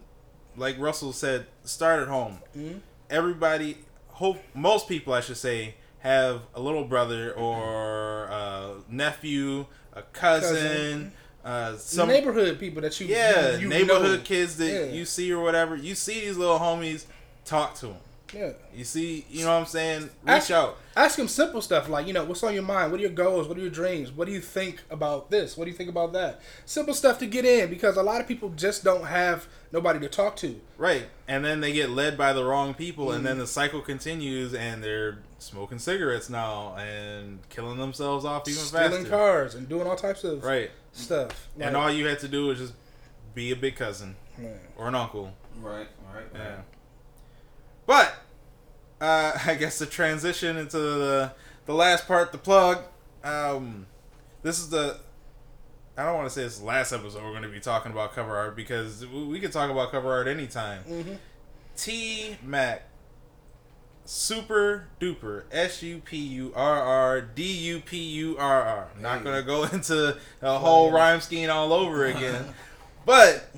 like Russell said, start at home. Mm-hmm. Everybody, hope most people, I should say, have a little brother or a nephew, a cousin, Cousin. uh, some neighborhood people that you yeah, you, you neighborhood know. kids that Yeah. you see or whatever. You see these little homies, talk to them. Yeah. You see, you know what I'm saying? Reach Ask, out. ask him simple stuff like, you know, what's on your mind? What are your goals? What are your dreams? What do you think about this? What do you think about that? Simple stuff to get in because a lot of people just don't have nobody to talk to. Right. And then they get led by the wrong people, and Mm-hmm. then the cycle continues, and they're smoking cigarettes now and killing themselves off even Stealing faster. Stealing cars and doing all types of Right. stuff. And all you had to do was just be a big cousin man. or an uncle. Right. Right. Yeah. But uh, [LAUGHS] I guess the transition into the the last part, the plug. Um, this is the I don't want to say this last episode we're going to be talking about cover art because we could talk about cover art anytime. T Mac, super duper, S U P U R R D U P U R R. Not going to go [LAUGHS] into a whole rhyme scheme all over [LAUGHS] again, but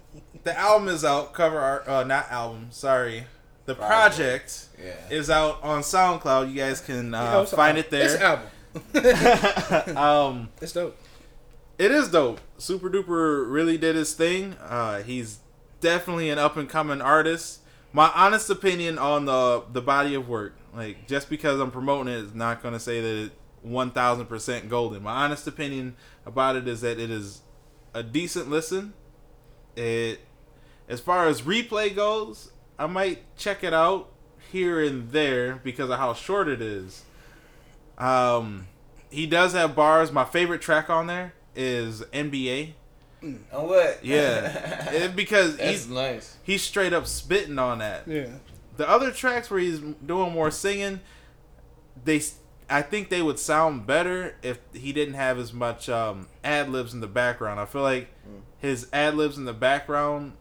the album is out. Cover art, uh, not album. Sorry, the project, Yeah. is out on SoundCloud. You guys can uh, it's an find album. it It's an there. album. um. It's dope. It is dope. Super Duper really did his thing. Uh, he's definitely an up and coming artist. My honest opinion on the the body of work, like just because I'm promoting it, is not going to say that it one thousand percent golden. My honest opinion about it is that it is a decent listen. It, as far as replay goes, I might check it out here and there because of how short it is. Um, he does have bars. My favorite track on there is NBA. On what? Yeah, [LAUGHS] It- because That's he's nice. he's straight up spitting on that. Yeah. The other tracks where he's doing more singing, they I think they would sound better if he didn't have as much um, ad libs in the background. I feel like his ad libs in the background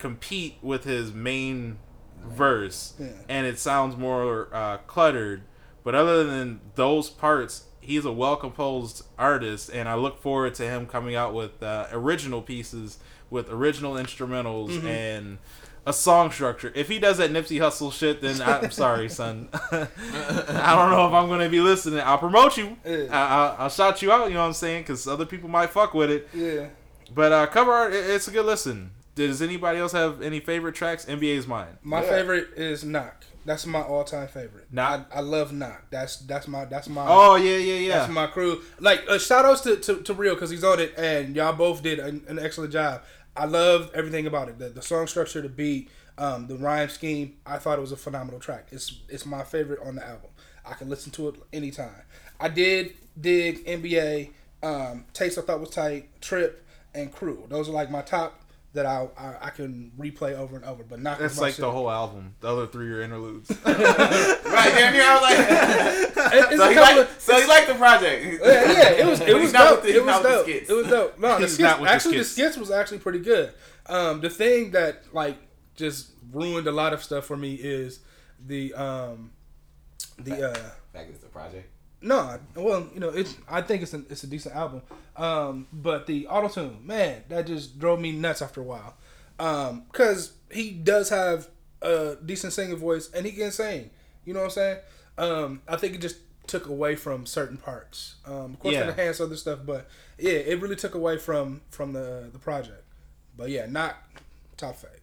compete with his main verse, Yeah. and it sounds more uh, cluttered. But other than those parts, he's a well composed artist, and I look forward to him coming out with uh, original pieces with original instrumentals and a song structure. If he does that Nipsey Hussle shit, then I'm sorry, [LAUGHS] son. [LAUGHS] I don't know if I'm gonna be listening. I'll promote you. Yeah. I, I'll, I'll shout you out. You know what I'm saying? Because other people might fuck with it. Yeah. But uh, cover art, it- it's a good listen. Does anybody else have any favorite tracks? NBA's mine. My Yeah. favorite is Knock. That's my all time favorite. Knock? I, I love Knock. That's that's my that's my Oh yeah, yeah, yeah. That's my crew. Like uh, shout outs to, to, to Real because he's on it and y'all both did an, an excellent job. I loved everything about it. The, the song structure, the beat, um, the rhyme scheme. I thought it was a phenomenal track. It's it's my favorite on the album. I can listen to it anytime. I did dig NBA. Um, Taste I thought was tight. Trip and Crew. Those are like my top that I I, I can replay over and over. But not That's like the whole album. The other three are interludes. [LAUGHS] Right, damn near. I was like, It's [LAUGHS] so he couple like, of- so he liked the project. yeah, yeah, it was it [LAUGHS] was not dope. the- it was not with the dope. skits. It was dope. No, the skits, not with the actually the skits. skits was actually pretty good. Um, the thing that like just ruined a lot of stuff for me is the um the uh Back is the project. No well you know it's I think it's a, it's a decent album. Um but the auto tune man that just drove me nuts after a while. Um because he does have a decent singing voice and he can sing you know what I'm saying? Um I think it just took away from certain parts. Um of course Yeah. it enhanced other stuff but yeah it really took away from from the the project. But yeah not top five.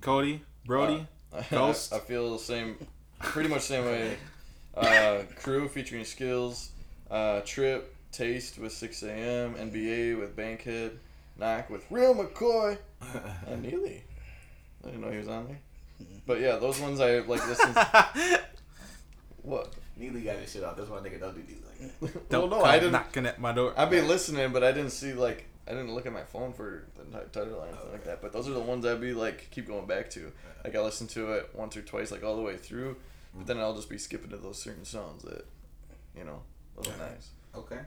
Cody, Brody, [LAUGHS] Ghost. I, I feel the same, pretty much same way. Uh, crew featuring Skills, uh, Trip, Taste with 6 a.m., NBA with Bankhead, Knock with Real McCoy, [LAUGHS] and Neely. I didn't know he was on there. [LAUGHS] But yeah, those ones I like listen. [LAUGHS] what? Neely got his shit out. That's why nigga don't do these. Like, well, Don't no, I didn't. knocking at my door. I've been listening, but I didn't see like I didn't look at my phone for the ti- title or anything like that. But those are the ones I'd be like keep going back to. Like I listen to it once or twice, like all the way through. But then I'll just be skipping to those certain songs that, you know, those are nice. okay.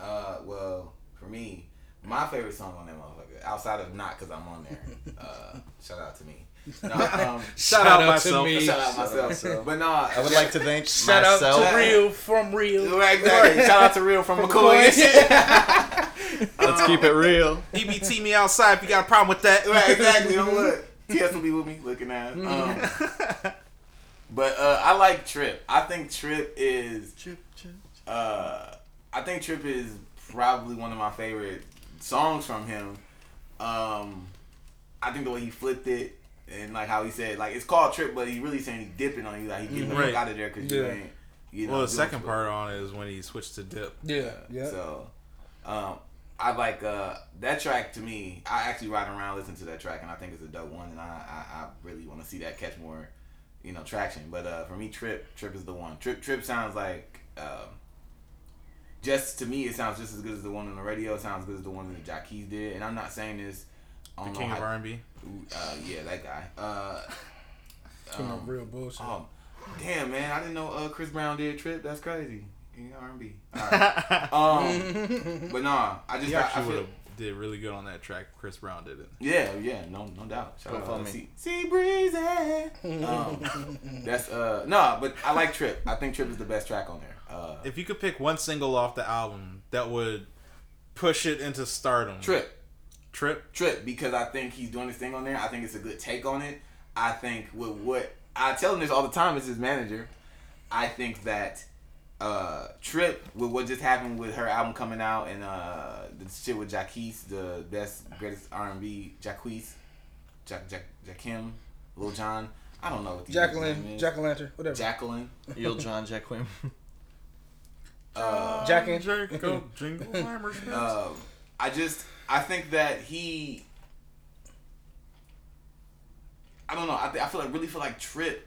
Uh, well, for me, my favorite song on that motherfucker, outside of not because I'm on there. [LAUGHS] Uh, shout out to me. [LAUGHS] No, um, Shout, out, out to me. shout out Shout myself. myself. But no, I would like to thank [LAUGHS] shout myself. out to Real from Real Right, exactly. Shout out to Real from McCoy. Let's keep it real. EBT me outside if you got a problem with that. right, exactly. You know what? TS will be with me looking at. Um, but uh, I like Trip. I think Trip is. Uh, I think Trip is probably one of my favorite songs from him. Um, I think the way he flipped it and like how he said like it's called Trip, but he really saying he dipping on you, like he getting the Right. out of there because you Yeah. ain't. You know, Well, the second part on it is when he switched to dip. yeah yeah So, um, I like uh, that track. To me, I actually ride around listening to that track, and I think it's a dope one. And I, I, I really want to see that catch more, you know, traction. But uh, for me, Trip, Trip is the one. Trip, Trip sounds like. Um, just to me, it sounds just as good as the one on the radio. It sounds good as the one that Jacquees did. And I'm not saying this. I The don't king of R&B. Uh, yeah, that guy. Uh, [LAUGHS] Talking um, real bullshit Oh, damn, man! I didn't know uh, Chris Brown did Trip. That's crazy. King of R&B. All right. [LAUGHS] um, but nah, I just He I, I actually would feel, have did really good on that track. Chris Brown did it. Yeah, yeah, no, no doubt. Shout out to me. Sea, sea breezy. Um, [LAUGHS] that's uh no, but I like Trip. I think Trip is the best track on there. Uh, If you could pick one single off the album that would push it into stardom, Trip, Trip. Trip, because I think he's doing this thing on there. I think it's a good take on it. I think with what I tell him this all the time as his manager. I think that uh Trip with what just happened with her album coming out and uh the shit with Jacquees, the best greatest R and B Jacquees, Jack Jack Jackim, Lil John. I don't know what these people's name Jacqueline, is. Jack o' Lantern, whatever. Jacqueline. Lil John Jacquim. [LAUGHS] Uh, Jack and Jacob [LAUGHS] Jingleheimer Schmidt. Um, I just I think that he. I don't know. I, th- I feel like really feel like Trip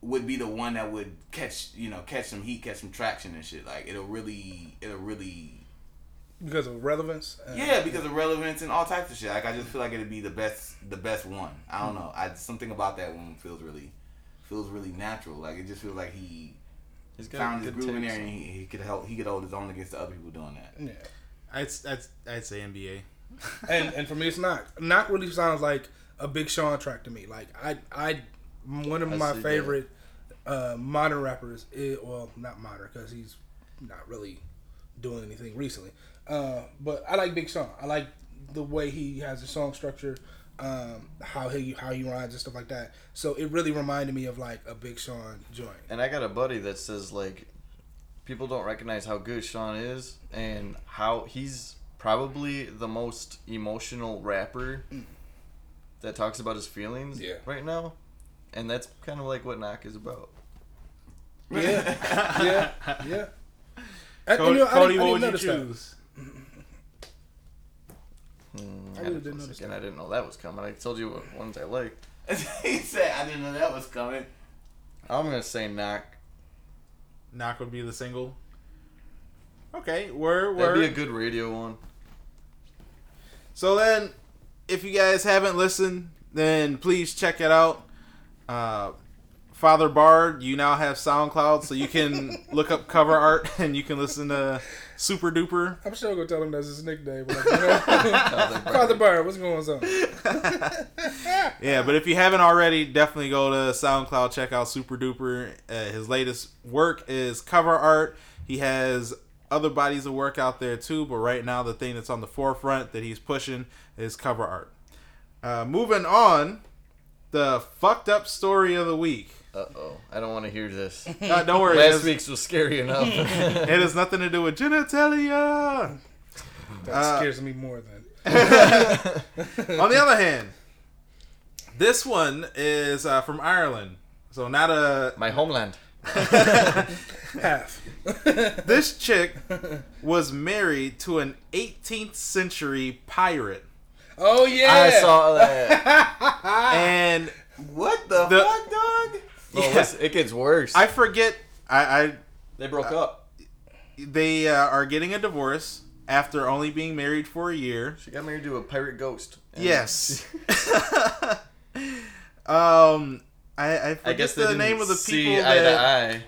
would be the one that would catch you know catch some heat, catch some traction and shit. Like it'll really it'll really because of relevance. Uh, yeah because of relevance and all types of shit. Like I just feel like it'd be the best the best one. I don't know. I something about that one feels really feels really natural. Like it just feels like he He's got found his groove in there and he, he could help he could hold his own against the other people doing that. yeah. I'd, I'd, I'd say NBA. and and for me, it's not. Not really sounds like a Big Sean track to me. Like I I one of I my favorite uh, modern rappers. Is, well, not modern because he's not really doing anything recently. Uh, but I like Big Sean. I like the way he has the song structure, um, how he how he rhymes and stuff like that. So it really reminded me of like a Big Sean joint. And I got a buddy that says like people don't recognize how good Sean is and how he's probably the most emotional rapper that talks about his feelings Yeah. right now. And that's kind of like what Knock is about. Yeah, [LAUGHS] yeah, yeah. I, Cody, you know, I Cody didn't, I what didn't would you choose? Hmm, I I really didn't for notice second. I didn't know that was coming. I told you what ones I like. [LAUGHS] he said I didn't know that was coming. I'm gonna say Knock. Knock would be the single. Okay, word, That'd be a good radio one. So then, if you guys haven't listened, then please check it out. Uh, Father Bard, you now have SoundCloud, so you can [LAUGHS] look up cover art and you can listen to Super Duper. I'm sure gonna tell him that's his nickname. But like, you know, Father Bird, what's going on? [LAUGHS] Yeah, but if you haven't already, definitely go to SoundCloud, check out Super Duper. Uh, his latest work is cover art. He has other bodies of work out there too, but right now the thing that's on the forefront that he's pushing is cover art. Uh, moving on, the fucked up story of the week. Uh oh, I don't want to hear this. [LAUGHS] Uh, don't worry, it Last has, week's was scary enough. [LAUGHS] it has nothing to do with genitalia. That Uh, scares me more than [LAUGHS] On the other hand, this one is uh, from Ireland, so not a My homeland. half. this chick was married to an 18th century pirate oh yeah, I saw that. [LAUGHS] and What the, The- fuck, dog? Yeah. listen, it gets worse. i forget i, I they broke up. they uh, are getting a divorce after only being married for a year She got married to a pirate ghost. Yes [LAUGHS] [LAUGHS] um i i forget I guess the name of the see people eye that to eye.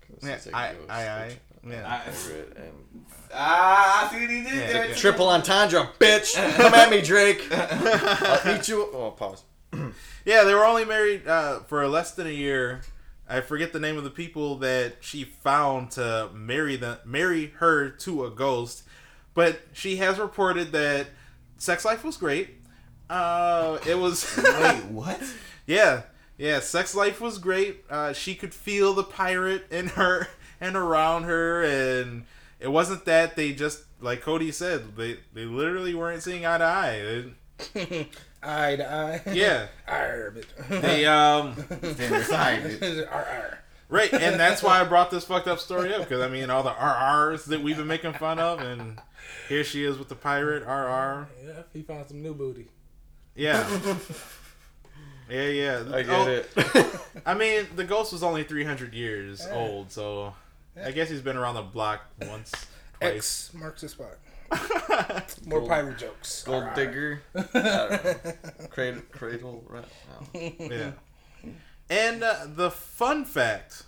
'Cause Yeah, it's a eye- ghost, eye, eye. which- Yeah. and- [LAUGHS] Ah, I see what he did Yeah. there. It's Triple entendre, bitch! Come at me, Drake. [LAUGHS] I'll eat you. Oh, pause. [CLEARS THROAT] Yeah, they were only married uh, for less than a year. I forget the name of the people that she found to marry the marry her to a ghost, but she has reported that sex life was great. Uh, it was [LAUGHS] Wait, what? yeah, yeah. Sex life was great. Uh, she could feel the pirate in her and around her, and it wasn't that they just like Cody said they they literally weren't seeing eye to eye. They- [LAUGHS] eye to eye. yeah, [LAUGHS] Arr, bitch. they um. [LAUGHS] Stand aside. Arr, arr. Right, and that's why I brought this fucked up story up because I mean all the RRs that we've been making fun of, and here she is with the pirate RR. Yeah, he found some new booty. Yeah, yeah, yeah. I get Oh, it. I mean, the ghost was only three hundred years old, so I guess he's been around the block once, twice. X marks the spot. [LAUGHS] More Gold- pirate jokes. Gold Arr. digger. I don't know. [LAUGHS] Cradle, cradle rat. No. Yeah. And uh, the fun fact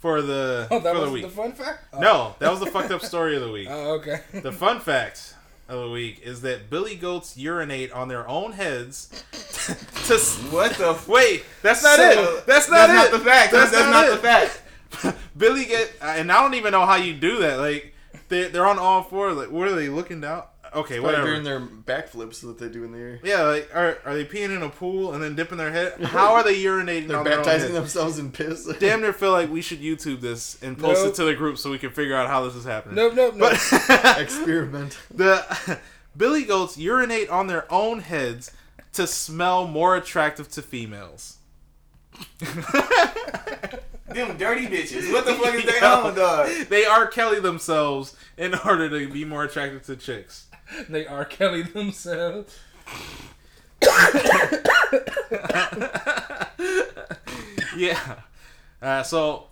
for the [LAUGHS] Oh, that for the was week. the fun fact. Oh. no, that was the fucked up story of the week. Oh, okay. The fun fact of the week is that billy goats urinate on their own heads. to s- What the? F- wait, that's not So, it. That's not that's it. not the fact. That's, that's not, the fact. [LAUGHS] Billy get, uh, and I don't even know how you do that. Like they they're on all four. Like what are they looking down? Okay, Probably whatever. doing their backflips that they do in the air. yeah, like are are they peeing in a pool and then dipping their head? [LAUGHS] How are they urinating They're on their own baptizing themselves in piss. [LAUGHS] Damn near feel like we should YouTube this and post Nope. it to the group so we can figure out how this is happening. Nope, nope, nope. But Experiment. the billy goats urinate on their own heads to smell more attractive to females. Them dirty bitches. What the fuck is they [LAUGHS] Yo. on, dog? They are Kelly themselves in order to be more attractive to chicks. they are Kelly themselves. [LAUGHS] Yeah. Uh, so,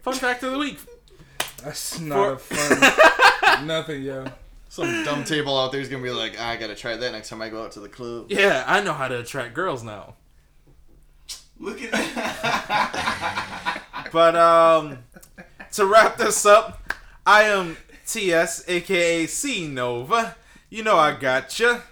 fun fact of the week. That's not a fun. [LAUGHS] nothing, yo. Some dumb table out there is gonna be like, "Ah, I gotta try that next time I go out to the club. Yeah, I know how to attract girls now. Look at that. But um, to wrap this up, I am TS, aka C Nova. You know I got gotcha.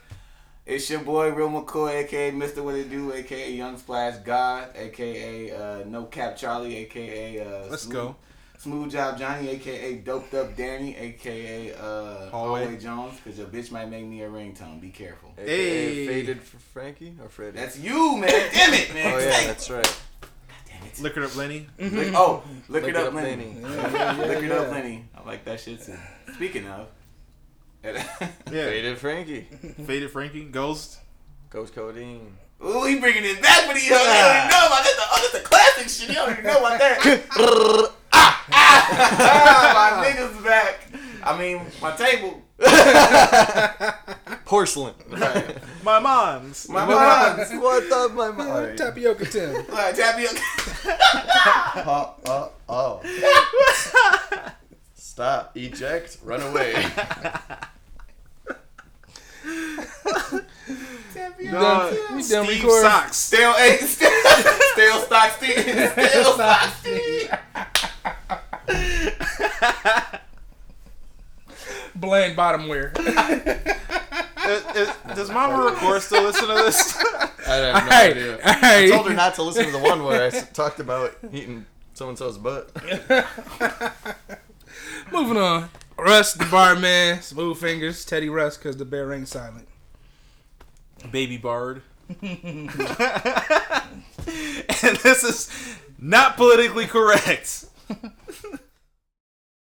It's your boy Real McCoy, aka Mr. What It Do, aka Young Splash God, aka uh, No Cap Charlie, aka uh, Let's Smooth, go. Smooth Job Johnny, aka Doped Up Danny, aka uh, Hallway. Hallway Jones, because your bitch might make me a ringtone. Be careful. AKA Hey. faded for Frankie or Freddie. That's you, man. Damn it, man. oh yeah, that's right. Damn it. Lick it up, Lenny. Look- oh, look, Look it up, Lenny. Lenny. Yeah, yeah, Look it up, Lenny. I like that shit too. Speaking of. Yeah. Faded Frankie. Faded Frankie, Ghost. Ghost codeine. Ooh, he bringing it back, but he don't even know about that. Oh, that's the classic shit. He don't even know about that. [LAUGHS] ah, ah, ah, [LAUGHS] my niggas back. I mean, my table. [LAUGHS] Porcelain. My mons. My mom. [LAUGHS] what the my mind? Tapioca Tim. [LAUGHS] Like, tapioca. Oh, oh, oh. Stop. Eject. Run away. tapioca. No, we done Steve recording. Socks. Stale, hey, stale, stale stock Steve. Stale stock Steve. Bland bottom wear. Uh, [LAUGHS] uh, does Mama Record still listen to this? [LAUGHS] I have no Hey, idea. I hey. told her not to listen to the one where I s- talked about eating so and so's butt. [LAUGHS] Moving on. Russ, the barman, smooth fingers, Teddy Russ, because the bear ain't silent. Baby Bard. and this is not politically correct.